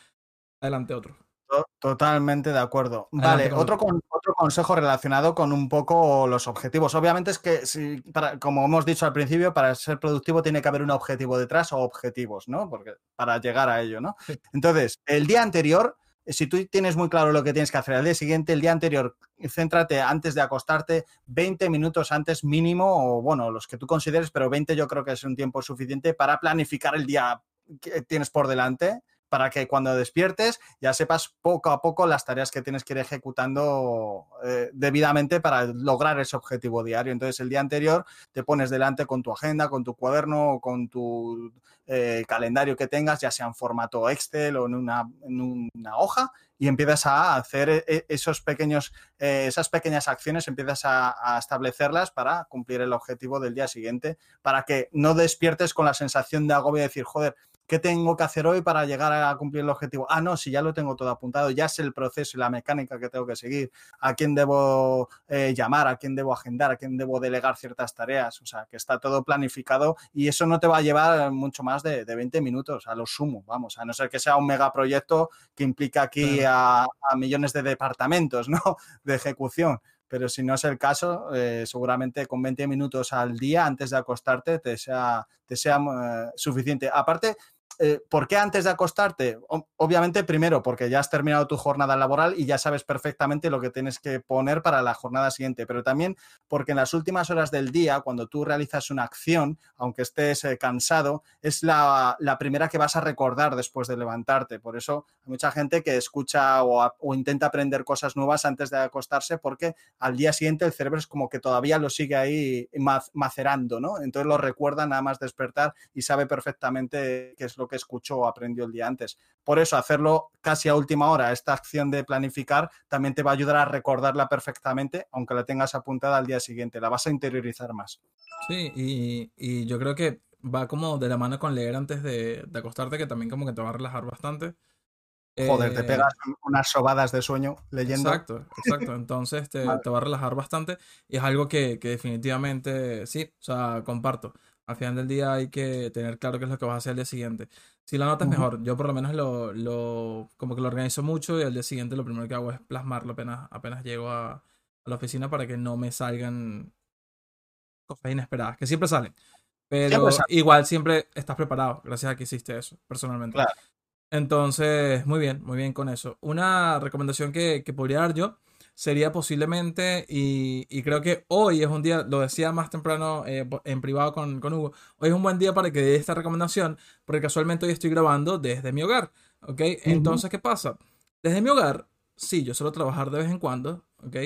Adelante, otro. Totalmente de acuerdo. vale, otro, otro consejo relacionado con un poco los objetivos. Obviamente es que, si, como hemos dicho al principio, para ser productivo tiene que haber un objetivo detrás o objetivos, ¿no? Porque para llegar a ello, ¿no? Entonces, el día anterior, si tú tienes muy claro lo que tienes que hacer al día siguiente, el día anterior, céntrate antes de acostarte 20 minutos antes mínimo, o bueno, los que tú consideres, pero 20 yo creo que es un tiempo suficiente para planificar el día que tienes por delante para que cuando despiertes ya sepas poco a poco las tareas que tienes que ir ejecutando eh, debidamente para lograr ese objetivo diario. Entonces, el día anterior te pones delante con tu agenda, con tu cuaderno, o con tu eh, calendario que tengas, ya sea en formato Excel o en una, en una hoja, y empiezas a hacer e, esos pequeños, eh, esas pequeñas acciones, empiezas a, establecerlas para cumplir el objetivo del día siguiente, para que no despiertes con la sensación de agobio de decir, joder, ¿Qué tengo que hacer hoy para llegar a cumplir el objetivo? Ah, no, si ya lo tengo todo apuntado, ya sé el proceso y la mecánica que tengo que seguir, a quién debo eh, llamar, a quién debo agendar, a quién debo delegar ciertas tareas, o sea, que está todo planificado y eso no te va a llevar mucho más de, 20 minutos, a lo sumo, vamos, a no ser que sea un megaproyecto que implica aquí a, millones de departamentos, ¿no? De ejecución pero si no es el caso, eh, seguramente con 20 minutos al día antes de acostarte te sea, te sea eh, suficiente. Aparte, eh, ¿por qué antes de acostarte? obviamente, primero, porque ya has terminado tu jornada laboral y ya sabes perfectamente lo que tienes que poner para la jornada siguiente, pero también porque en las últimas horas del día, cuando tú realizas una acción, aunque estés eh, cansado, es la, primera que vas a recordar después de levantarte. Por eso hay mucha gente que escucha o, intenta aprender cosas nuevas antes de acostarse porque al día siguiente el cerebro es como que todavía lo sigue ahí macerando, ¿no? Entonces lo recuerda nada más despertar y sabe perfectamente qué es lo que escuchó o aprendió el día antes. Por eso, hacerlo casi a última hora, esta acción de planificar, también te va a ayudar a recordarla perfectamente, aunque la tengas apuntada al día siguiente. La vas a interiorizar más. Sí, y, yo creo que va como de la mano con leer antes de, acostarte, que también como que te va a relajar bastante. Joder, te eh, pegas unas sobadas de sueño leyendo. Exacto, exacto. Entonces te, te, va a relajar bastante y es algo que, que, definitivamente sí, o sea, comparto al final del día hay que tener claro qué es lo que vas a hacer al día siguiente. Si la nota es mejor, yo por lo menos lo, lo, como que lo organizo mucho y al día siguiente lo primero que hago es plasmarlo apenas, apenas llego a, a la oficina para que no me salgan cosas inesperadas, que siempre salen. Pero igual siempre estás preparado, gracias a que hiciste eso, personalmente. Claro. Entonces, muy bien, muy bien con eso. Una recomendación que, que podría dar yo sería posiblemente, y, creo que hoy es un día, lo decía más temprano eh, en privado con, con, Hugo, hoy es un buen día para que dé esta recomendación, porque casualmente hoy estoy grabando desde mi hogar, ¿ok? Entonces, ¿qué pasa? Desde mi hogar, sí, yo suelo trabajar de vez en cuando, ¿ok?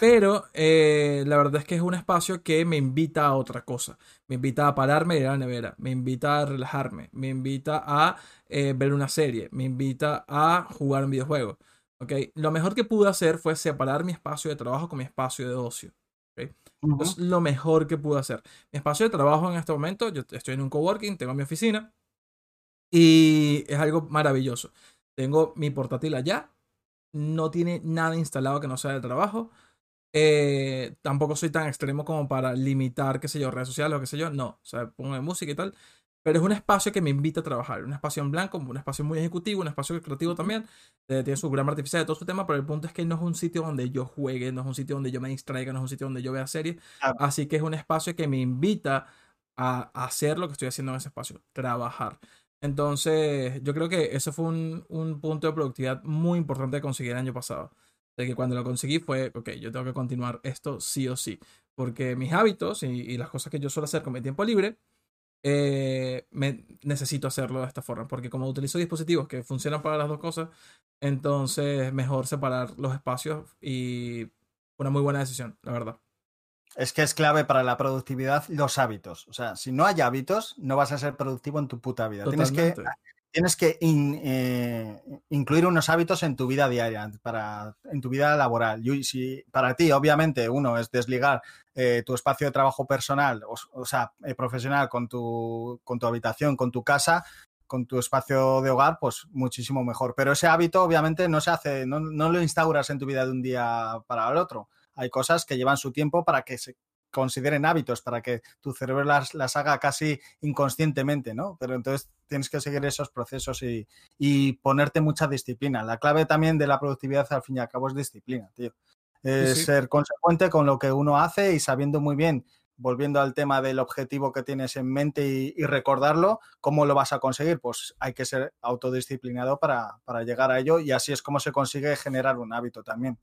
Pero eh, la verdad es que es un espacio que me invita a otra cosa. Me invita a pararme y ir a la nevera. Me invita a relajarme. Me invita a eh, ver una serie. Me invita a jugar un videojuego. Lo mejor que pude hacer fue separar mi espacio de trabajo con mi espacio de ocio. Es lo mejor que pude hacer. Mi espacio de trabajo en este momento, yo estoy en un coworking, tengo mi oficina y es algo maravilloso. Tengo mi portátil allá, no tiene nada instalado que no sea de trabajo. Eh, tampoco soy tan extremo como para limitar, qué sé yo, redes sociales o qué sé yo. No, o sea, pongo música y tal. Pero es un espacio que me invita a trabajar, un espacio en blanco, un espacio muy ejecutivo, un espacio creativo también. Eh, tiene su gran artificial de todo su tema, pero el punto es que no es un sitio donde yo juegue, no es un sitio donde yo me distraiga, no es un sitio donde yo vea series. Así que es un espacio que me invita a, hacer lo que estoy haciendo en ese espacio, trabajar. Entonces, yo creo que eso fue un, un punto de productividad muy importante de conseguir el año pasado. De que cuando lo conseguí fue, ok, yo tengo que continuar esto sí o sí. Porque mis hábitos y, y las cosas que yo suelo hacer con mi tiempo libre eh, me, necesito hacerlo de esta forma, porque como utilizo dispositivos que funcionan para las dos cosas, entonces mejor separar los espacios y una muy buena decisión, la verdad. Es que es clave para la productividad los hábitos. O sea, si no hay hábitos, no vas a ser productivo en tu puta vida. Tienes que tienes que eh, incluir unos hábitos en tu vida diaria, para, en tu vida laboral. Y si para ti, obviamente, uno es desligar eh, tu espacio de trabajo personal, o, sea, eh, profesional, con tu, con tu habitación, con tu casa, con tu espacio de hogar, pues muchísimo mejor. Pero ese hábito, obviamente, no se hace, no, no lo instauras en tu vida de un día para el otro. Hay cosas que llevan su tiempo para que se consideren hábitos, para que tu cerebro las, las haga casi inconscientemente, ¿no? Pero entonces tienes que seguir esos procesos y, y, ponerte mucha disciplina. La clave también de la productividad, al fin y al cabo, es disciplina, tío. Es sí. ser consecuente con lo que uno hace y sabiendo muy bien volviendo al tema del objetivo que tienes en mente y, y, recordarlo, ¿cómo lo vas a conseguir? Pues hay que ser autodisciplinado para, para, llegar a ello y así es como se consigue generar un hábito también,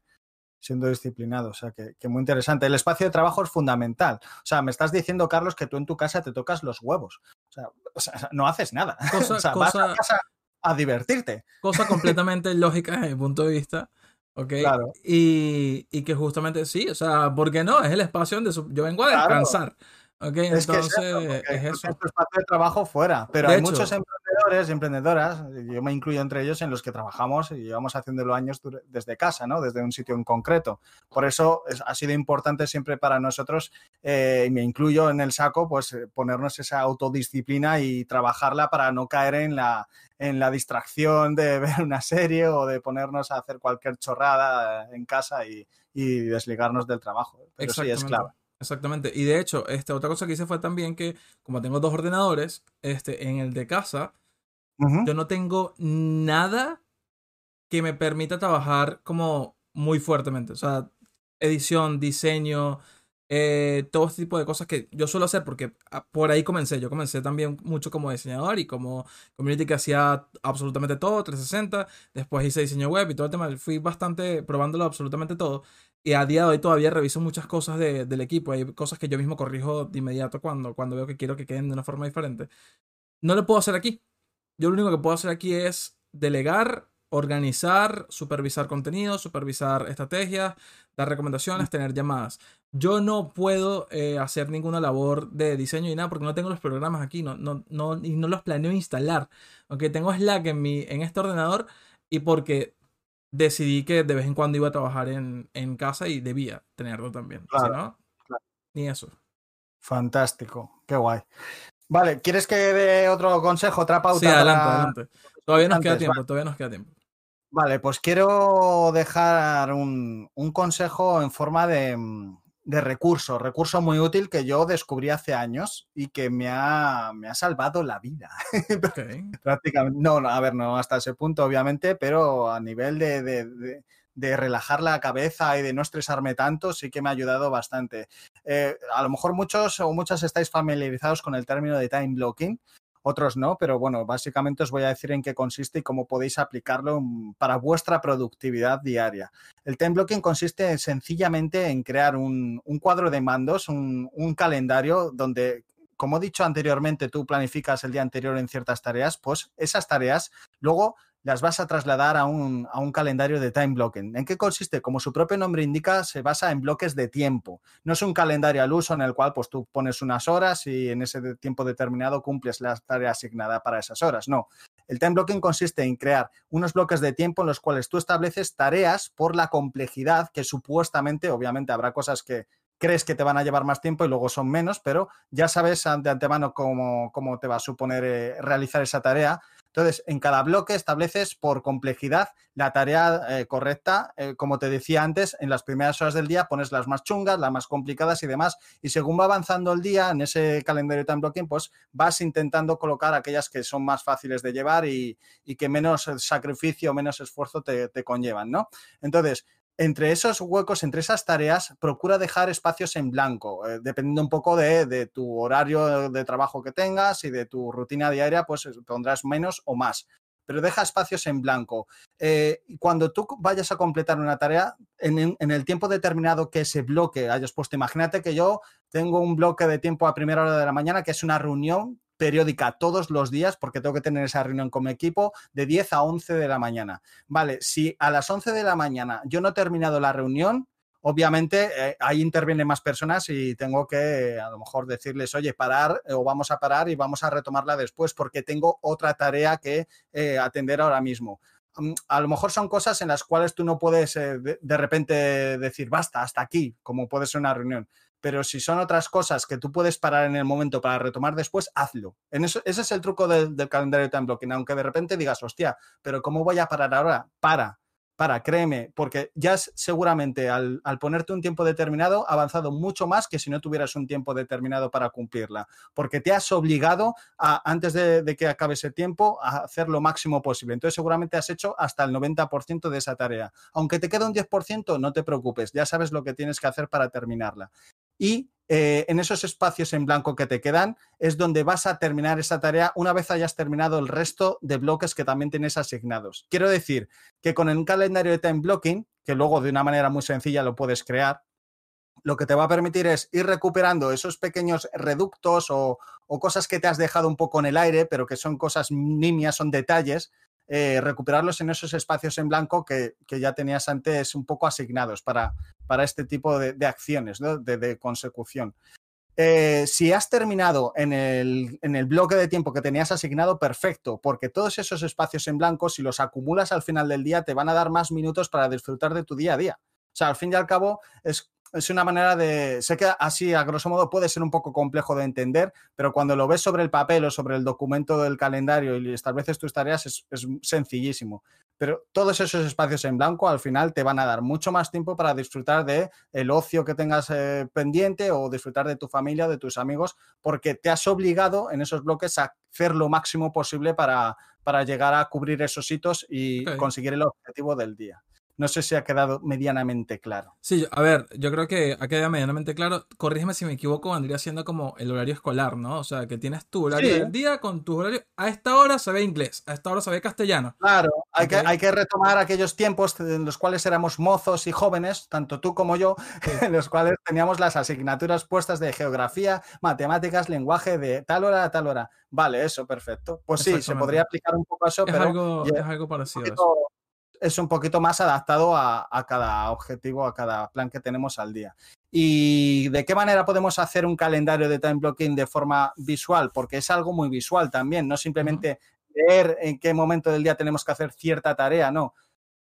siendo disciplinado. O sea, que, que, muy interesante. El espacio de trabajo es fundamental. O sea, me estás diciendo, Carlos, que tú en tu casa te tocas los huevos. O sea, o sea no haces nada. Cosa, o sea, cosa, vas a casa a divertirte. Cosa completamente lógica desde mi punto de vista. ¿ok? Claro. Y, y, que justamente sí, o sea, ¿por qué no? Es el espacio donde yo vengo a descansar. Claro. ¿ok? Es Entonces, que es eso. es eso. Es tu espacio de trabajo fuera. Pero De hay hecho- muchos emprendedores emprendedoras, yo me incluyo entre ellos, en los que trabajamos y llevamos haciéndolo años desde casa, ¿no? Desde un sitio en concreto. Por eso es- ha sido importante siempre para nosotros, eh, y me incluyo en el saco, pues eh, ponernos esa autodisciplina y trabajarla para no caer en la, en la distracción de ver una serie o de ponernos a hacer cualquier chorrada eh, en casa y, y desligarnos del trabajo. Pero sí, es clave. Exactamente. Y de hecho, este, otra cosa que hice fue también que, como tengo dos ordenadores, este, en el de casa, Yo no tengo nada que me permita trabajar como muy fuertemente. O sea, edición, diseño, eh, todo este tipo de cosas que yo suelo hacer porque ah, por ahí comencé. Yo comencé también mucho como diseñador y como community que hacía absolutamente todo, 360. Después hice diseño web y todo el tema. Fui bastante probándolo absolutamente todo. Y a día de hoy todavía reviso muchas cosas de- del equipo. Hay cosas que yo mismo corrijo de inmediato cuando, cuando veo que quiero que queden de una forma diferente. No lo puedo hacer aquí. Yo lo único que puedo hacer aquí es delegar, organizar, supervisar contenido, supervisar estrategias, dar recomendaciones, tener llamadas. Yo no puedo eh, hacer ninguna labor de diseño y nada porque no tengo los programas aquí, no, no, no, y no los planeo instalar. Aunque tengo Slack en, mi, en este ordenador y porque decidí que de vez en cuando iba a trabajar en, en casa y debía tenerlo también. Claro, si no, claro. ni eso. Fantástico, qué guay. Vale, ¿quieres que dé otro consejo, otra pauta? Sí, adelante, para- adelante. Todavía nos queda tiempo, todavía nos queda tiempo. Vale, pues quiero dejar un, un consejo en forma de, mm, de recurso, recurso muy útil que yo descubrí hace años y que me ha, me ha salvado la vida. Ok. Prácticamente. No, no, a ver, no hasta ese punto, obviamente, pero a nivel de, de- de- de relajar la cabeza y de no estresarme tanto, sí que me ha ayudado bastante. Eh, a lo mejor muchos o muchas estáis familiarizados con el término de time blocking. Otros no, pero bueno, básicamente os voy a decir en qué consiste y cómo podéis aplicarlo para vuestra productividad diaria. El time blocking consiste sencillamente en crear un, un cuadro de mandos, un, un calendario donde como he dicho anteriormente, tú planificas el día anterior en ciertas tareas, pues esas tareas luego las vas a trasladar a un, a un calendario de time blocking. ¿En qué consiste? Como su propio nombre indica, se basa en bloques de tiempo. No es un calendario al uso en el cual pues, tú pones unas horas y en ese tiempo determinado cumples la tarea asignada para esas horas. No. El time blocking consiste en crear unos bloques de tiempo en los cuales tú estableces tareas por la complejidad que supuestamente, obviamente habrá cosas que crees que te van a llevar más tiempo y luego son menos, pero ya sabes de antemano cómo, cómo te va a suponer eh, realizar esa tarea. Entonces, en cada bloque estableces por complejidad la tarea eh, correcta. Eh, como te decía antes, en las primeras horas del día pones las más chungas, las más complicadas y demás. Y según va avanzando el día en ese calendario time blocking, pues vas intentando colocar aquellas que son más fáciles de llevar y, y que menos sacrificio, menos esfuerzo te, te conllevan, ¿no? Entonces, entre esos huecos, entre esas tareas, procura dejar espacios en blanco, eh, dependiendo un poco de, tu horario de trabajo que tengas y de tu rutina diaria, pues pondrás menos o más. Pero deja espacios en blanco. Eh, cuando tú vayas a completar una tarea, en, en, el tiempo determinado que ese bloque hayas puesto, imagínate que yo tengo un bloque de tiempo a primera hora de la mañana, que es una reunión periódica todos los días, porque tengo que tener esa reunión con mi equipo, de 10 a 11 de la mañana. Vale, si a las 11 de la mañana yo no he terminado la reunión, obviamente eh, ahí intervienen más personas y tengo que a lo mejor decirles, oye, parar eh, o vamos a parar y vamos a retomarla después porque tengo otra tarea que eh, atender ahora mismo. Mm, A lo mejor son cosas en las cuales tú no puedes de, de repente decir, basta, hasta aquí, como puede ser una reunión pero si son otras cosas que tú puedes parar en el momento para retomar después, hazlo. En eso, ese es el truco del, del calendario time blocking, aunque de repente digas, hostia, pero ¿cómo voy a parar ahora? Para. para, créeme, porque ya has seguramente al, ponerte un tiempo determinado avanzado mucho más que si no tuvieras un tiempo determinado para cumplirla, porque te has obligado a, antes de, que acabe ese tiempo a hacer lo máximo posible. Entonces seguramente has hecho hasta el 90% de esa tarea. Aunque te queda un 10%, no te preocupes, ya sabes lo que tienes que hacer para terminarla. Y eh, en esos espacios en blanco que te quedan es donde vas a terminar esa tarea una vez hayas terminado el resto de bloques que también tienes asignados. Quiero decir que con un calendario de time blocking, que luego de una manera muy sencilla lo puedes crear, lo que te va a permitir es ir recuperando esos pequeños reductos o, o cosas que te has dejado un poco en el aire, pero que son cosas nimias, son detalles, eh, recuperarlos en esos espacios en blanco que, que, ya tenías antes un poco asignados para, para este tipo de, acciones de, consecución. Eh, si has terminado en el, en el, bloque de tiempo que tenías asignado, perfecto, porque todos esos espacios en blanco, si los acumulas al final del día, te van a dar más minutos para disfrutar de tu día a día. O sea, al fin y al cabo, es es una manera de. Sé que así, a grosso modo, puede ser un poco complejo de entender, pero cuando lo ves sobre el papel o sobre el documento del calendario y estableces tus tareas, es, es, sencillísimo. Pero todos esos espacios en blanco al final te van a dar mucho más tiempo para disfrutar de el ocio que tengas eh, pendiente o disfrutar de tu familia, de tus amigos, porque te has obligado en esos bloques a hacer lo máximo posible para, para llegar a cubrir esos hitos y okay. conseguir el objetivo del día. No sé si ha quedado medianamente claro. Sí, a ver, yo creo que ha quedado medianamente claro. Corrígeme si me equivoco, vendría siendo como el horario escolar, ¿no? O sea, que tienes tu horario sí. del día con tu horario. A esta hora se ve inglés, a esta hora se ve castellano. Claro, hay, okay. que, hay que retomar aquellos tiempos en los cuales éramos mozos y jóvenes, tanto tú como yo, sí. en los cuales teníamos las asignaturas puestas de geografía, matemáticas, lenguaje, de tal hora a tal hora. Vale, eso, perfecto. Pues sí, se podría aplicar un poco a eso, es pero. Algo, es algo parecido. Un poquito, es un poquito más adaptado a, a, cada objetivo, a cada plan que tenemos al día. ¿Y de qué manera podemos hacer un calendario de time blocking de forma visual? Porque es algo muy visual también, no simplemente leer en qué momento del día tenemos que hacer cierta tarea, no.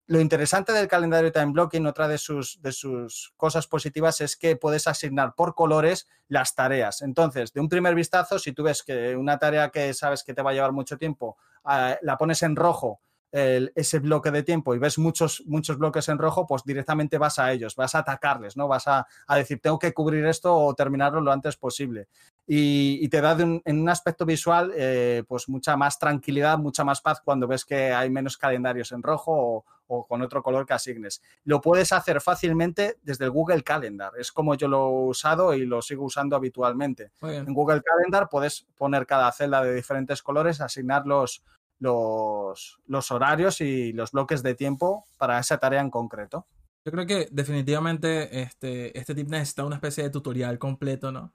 Lo interesante del calendario time blocking, otra de sus, de sus cosas positivas, es que puedes asignar por colores las tareas. Entonces, de un primer vistazo, si tú ves que una tarea que sabes que te va a llevar mucho tiempo, uh, la pones en rojo el, ese bloque de tiempo y ves muchos, muchos bloques en rojo, pues directamente vas a ellos, vas a atacarles, ¿no? Vas a, a decir, tengo que cubrir esto o terminarlo lo antes posible. Y, y te da un, en un aspecto visual, eh, pues mucha más tranquilidad, mucha más paz cuando ves que hay menos calendarios en rojo o, o, con otro color que asignes. Lo puedes hacer fácilmente desde el Google Calendar. Es como yo lo he usado y lo sigo usando habitualmente. En Google Calendar puedes poner cada celda de diferentes colores, asignar los, los, los, horarios y los bloques de tiempo para esa tarea en concreto. Yo creo que definitivamente este, este tip necesita una especie de tutorial completo, ¿no?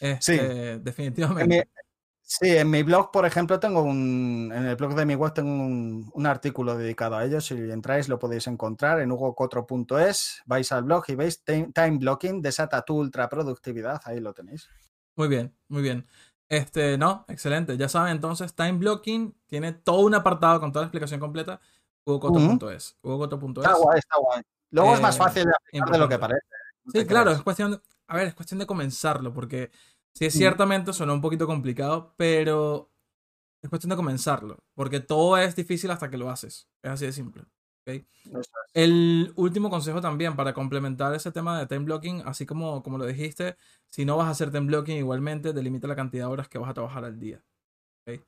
Este, sí, definitivamente. En mi, sí, en mi blog, por ejemplo, tengo un, en el blog de mi web tengo un, un artículo dedicado a ello. Si entráis lo podéis encontrar en hugocotro.es, vais al blog y veis time blocking, desata tu ultraproductividad, ahí lo tenéis. Muy bien, muy bien. Este, no, excelente. Ya saben, entonces, Time Blocking tiene todo un apartado con toda la explicación completa. hugocoto.es. Uh -huh. Está guay, está guay. Luego eh, es más fácil de aplicar de lo que parece. No sí, claro, es cuestión, de, a ver, es cuestión de comenzarlo, porque sí, ciertamente suena un poquito complicado, pero es cuestión de comenzarlo, porque todo es difícil hasta que lo haces. Es así de simple. El último consejo también para complementar ese tema de time blocking, así como, como lo dijiste, si no vas a hacer time blocking igualmente, delimita la cantidad de horas que vas a trabajar al día. ¿okay?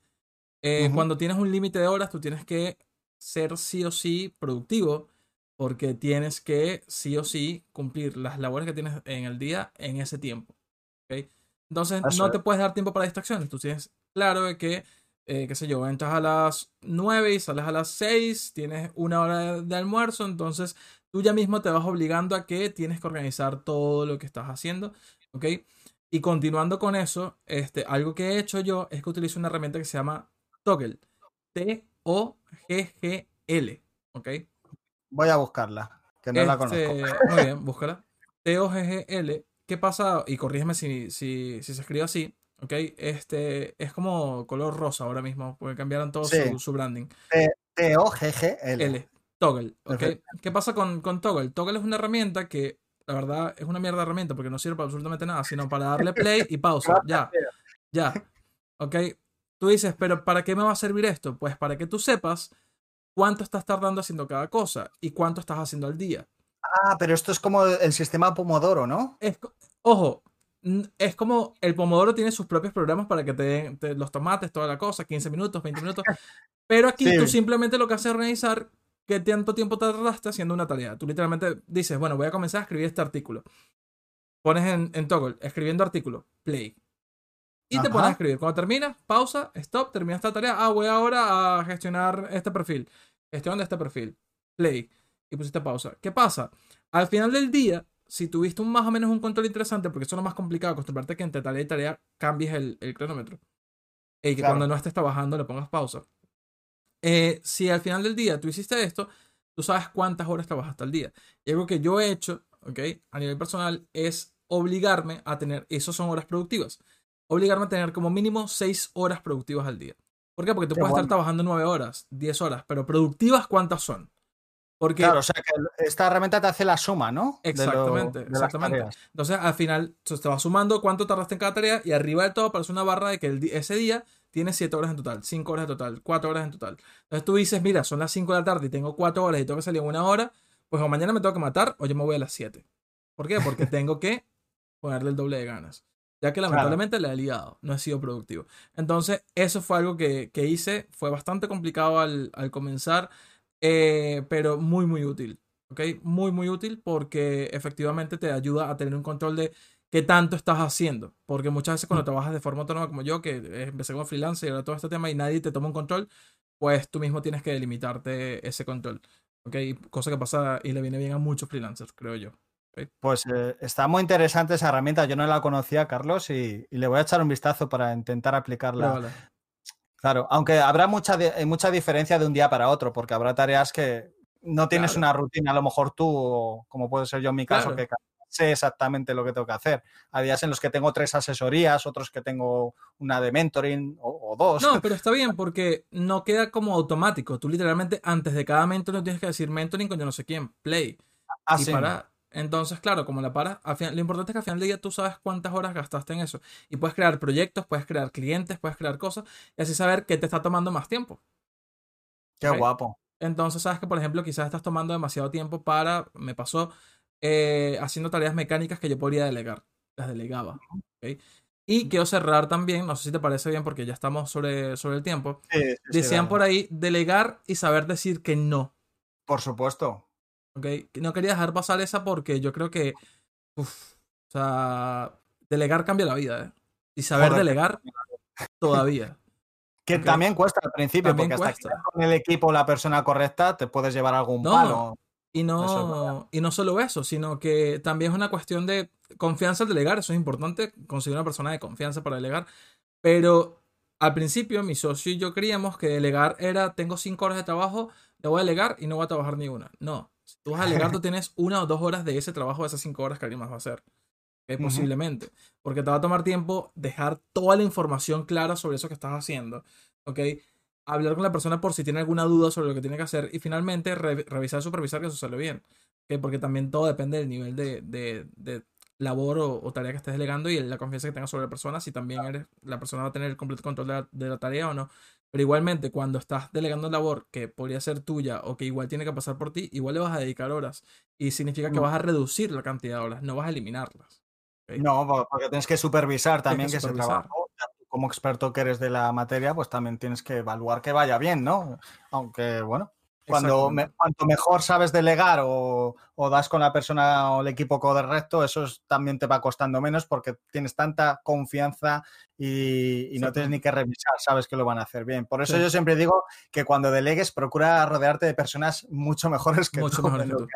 Eh, uh -huh. Cuando tienes un límite de horas, tú tienes que ser sí o sí productivo porque tienes que sí o sí cumplir las labores que tienes en el día en ese tiempo. ¿okay? Entonces no te puedes dar tiempo para distracciones. Tú tienes claro que eh, qué sé yo, entras a las 9 y sales a las 6, tienes una hora de, almuerzo, entonces tú ya mismo te vas obligando a que tienes que organizar todo lo que estás haciendo, ¿ok? Y continuando con eso, este, algo que he hecho yo es que utilizo una herramienta que se llama Toggle, T-O-G-G-L, ¿ok? Voy a buscarla, que no este, la conozco. Muy bien, búscala. T-O-G-G-L, ¿qué pasa? Y corrígeme si, si, si se escribe así, ¿ok? Este es como color rosa ahora mismo, porque cambiaron todo sí. su, su, branding. T-O-G-G-L. L. Toggle, ¿ok? ¿Qué pasa con, con Toggle? Toggle es una herramienta que, la verdad, es una mierda herramienta porque no sirve para absolutamente nada, sino para darle play y pausa. ya, ya. ¿Ok? Tú dices, pero ¿para qué me va a servir esto? Pues para que tú sepas cuánto estás tardando haciendo cada cosa y cuánto estás haciendo al día. Ah, pero esto es como el sistema Pomodoro, ¿no? Es, ojo, es como el Pomodoro tiene sus propios programas para que te den los tomates, toda la cosa, 15 minutos, 20 minutos. Pero aquí tú simplemente lo que haces es organizar qué tanto tiempo tardaste haciendo una tarea. Tú literalmente dices, bueno, voy a comenzar a escribir este artículo. Pones en, en toggle, escribiendo artículo, play. Y te pones a escribir. Cuando terminas, pausa, stop, termina esta tarea. Ah, voy ahora a gestionar este perfil. Gestión de este perfil. Play. Y pusiste pausa. ¿Qué pasa? Al final del día, si tuviste un más o menos un control interesante, porque eso es lo más complicado, acostumbrarte que entre tarea y tarea cambies el, cronómetro. Y que cuando no estés trabajando le pongas pausa. Eh, si al final del día tú hiciste esto, tú sabes cuántas horas trabajaste al día. Y algo que yo he hecho, ¿ok? A nivel personal, es obligarme a tener, esas son horas productivas, obligarme a tener como mínimo 6 horas productivas al día. ¿Por qué? Porque tú puedes estar trabajando 9 horas, 10 horas, pero productivas, ¿cuántas son? Claro, o sea que esta herramienta te hace la suma, ¿no? Exactamente, exactamente. Entonces, al final, te va sumando cuánto tardaste en cada tarea y arriba del todo aparece una barra de que ese día tienes 7 horas en total, 5 horas en total, 4 horas en total. Entonces tú dices, mira, son las 5 de la tarde y tengo 4 horas y tengo que salir en una hora, pues o mañana me tengo que matar o yo me voy a las 7. ¿Por qué? Porque tengo que ponerle el doble de ganas. Ya que lamentablemente le he liado, no he sido productivo. Entonces, eso fue algo que, hice, fue bastante complicado al, al comenzar. Eh, pero muy, muy útil. ¿Ok? Muy, muy útil porque efectivamente te ayuda a tener un control de qué tanto estás haciendo. Porque muchas veces cuando mm. trabajas de forma autónoma como yo, que empecé como freelancer y ahora todo este tema y nadie te toma un control, pues tú mismo tienes que delimitarte ese control. ¿Ok? Cosa que pasa y le viene bien a muchos freelancers, creo yo. Pues eh, está muy interesante esa herramienta. Yo no la conocía, Carlos, y, le voy a echar un vistazo para intentar aplicarla. Claro, aunque habrá mucha, eh, mucha diferencia de un día para otro, porque habrá tareas que no tienes una rutina, a lo mejor tú, como puede ser yo en mi caso, que sé exactamente lo que tengo que hacer. Hay días en los que tengo tres asesorías, otros que tengo una de mentoring o, dos. No, pero está bien porque no queda como automático. Tú literalmente antes de cada mentoring tienes que decir mentoring con yo no sé quién, play. Ah, y para, entonces, claro, como la paras, lo importante es que al final del día tú sabes cuántas horas gastaste en eso. Y puedes crear proyectos, puedes crear clientes, puedes crear cosas y así saber qué te está tomando más tiempo. Qué guapo. Entonces, sabes que, por ejemplo, quizás estás tomando demasiado tiempo para. Me pasó eh, haciendo tareas mecánicas que yo podría delegar. Las delegaba. Y quiero cerrar también, no sé si te parece bien porque ya estamos sobre, sobre el tiempo. Decían por ahí delegar y saber decir que no. Por supuesto. No quería dejar pasar esa porque yo creo que, o sea, delegar cambia la vida, ¿eh? Y saber delegar todavía. Que también cuesta al principio, porque hasta que con el equipo la persona correcta te puedes llevar algún palo. Y no, y no solo eso, sino que también es una cuestión de confianza al delegar. Eso es importante, conseguir una persona de confianza para delegar. Pero al principio, mi socio y yo creíamos que delegar era: tengo cinco horas de trabajo, le voy a delegar y no voy a trabajar ni una. No. Si tú vas a alegar, tú tienes una o dos horas de ese trabajo, de esas cinco horas que alguien más va a hacer. Posiblemente. Porque te va a tomar tiempo dejar toda la información clara sobre eso que estás haciendo. ¿Ok? Hablar con la persona por si tiene alguna duda sobre lo que tiene que hacer. Y finalmente revisar, supervisar que eso sale bien. ¿Ok? Porque también todo depende del nivel de, de, de labor o, tarea que estés delegando y la confianza que tengas sobre la persona. Si también eres, la persona va a tener el completo control de la, de la tarea o no. Pero igualmente, cuando estás delegando labor que podría ser tuya o que igual tiene que pasar por ti, igual le vas a dedicar horas. Y significa que vas a reducir la cantidad de horas, no vas a eliminarlas. No, porque tienes que supervisar también que, ese trabajo, como experto que eres de la materia, pues también tienes que evaluar que vaya bien, ¿no? Aunque, bueno, cuando cuanto mejor sabes delegar o, das con la persona o el equipo correcto, eso también te va costando menos porque tienes tanta confianza y, no tienes ni que revisar, sabes que lo van a hacer bien. Por eso yo siempre digo que cuando delegues, procura rodearte de personas mucho mejores que mucho tú. Mejores que tú.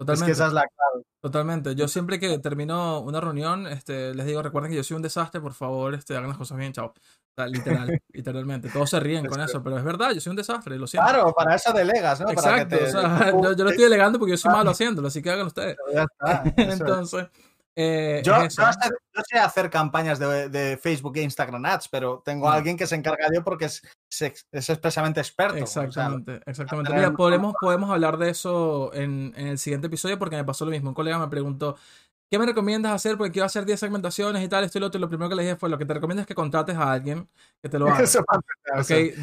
Totalmente. Es que esa es la clave. Totalmente. Yo siempre que termino una reunión, este, les digo, recuerden que yo soy un desastre, por favor, este, hagan las cosas bien, chao. literal, literalmente. Todos se ríen con eso, pero es verdad, yo soy un desastre, lo siento. Claro, para eso delegas, ¿no? Exacto. yo, lo estoy delegando porque yo soy malo haciéndolo, así que hagan ustedes. Ya está, Entonces, eh, yo, sé, hacer campañas de, Facebook e Instagram Ads, pero tengo a alguien que se encarga de ello porque es, es, expresamente experto. Exactamente, exactamente. Mira, podemos, podemos hablar de eso en, en, el siguiente episodio porque me pasó lo mismo. Un colega me preguntó, ¿qué me recomiendas hacer? Porque quiero hacer 10 segmentaciones y tal, esto y lo otro. Y lo primero que le dije fue, lo que te recomiendo es que contrates a alguien que te lo haga. Eso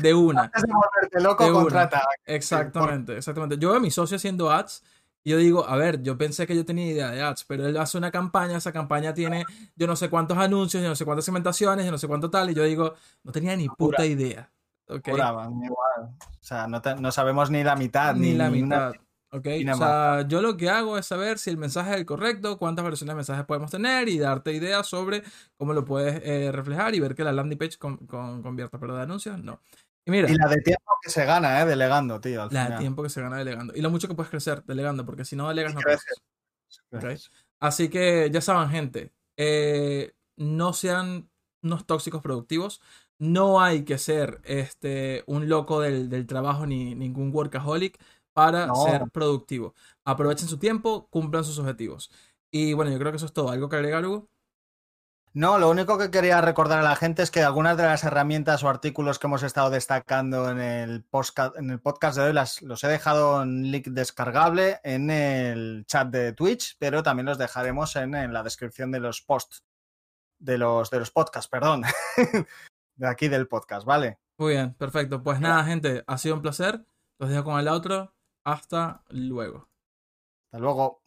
de una. Antes de volverte loco, De contrata. Exactamente, exactamente. Yo veo a mi socio haciendo ads y yo digo, a ver, yo pensé que yo tenía idea de ads, pero él hace una campaña, esa campaña tiene yo no sé cuántos anuncios, yo no sé cuántas segmentaciones, yo no sé cuánto tal, y yo digo, no tenía ni puta idea. Ok, Pura, igual. O sea, no, te- no sabemos ni la mitad. ni la ni una- mitad. Ok, ni o sea, yo lo que hago es saber si el mensaje es el correcto, cuántas versiones de mensajes podemos tener y darte ideas sobre cómo lo puedes eh, reflejar y ver que la landing page con, con- convierta, pero de anuncios no. Y mira, Y la de tiempo que se gana, ¿eh? Delegando, tío. Al la de tiempo que se gana delegando. Y lo mucho que puedes crecer delegando, porque si no delegas no creces. Así que ya saben, gente, eh, no sean unos tóxicos productivos. No hay que ser este, un loco del, del trabajo ni ningún workaholic para No. ser productivo. Aprovechen su tiempo, cumplan sus objetivos. Y bueno, yo creo que eso es todo. ¿Algo que agregar, Hugo? No, lo único que quería recordar a la gente es que algunas de las herramientas o artículos que hemos estado destacando en el, posca- en el podcast de hoy las, los he dejado en link descargable en el chat de Twitch, pero también los dejaremos en, en la descripción de los posts, de los, de los podcasts, perdón, de aquí del podcast, ¿vale? Muy bien, perfecto. Pues nada, gente, ha sido un placer. Los dejo con el outro. Hasta luego. Hasta luego.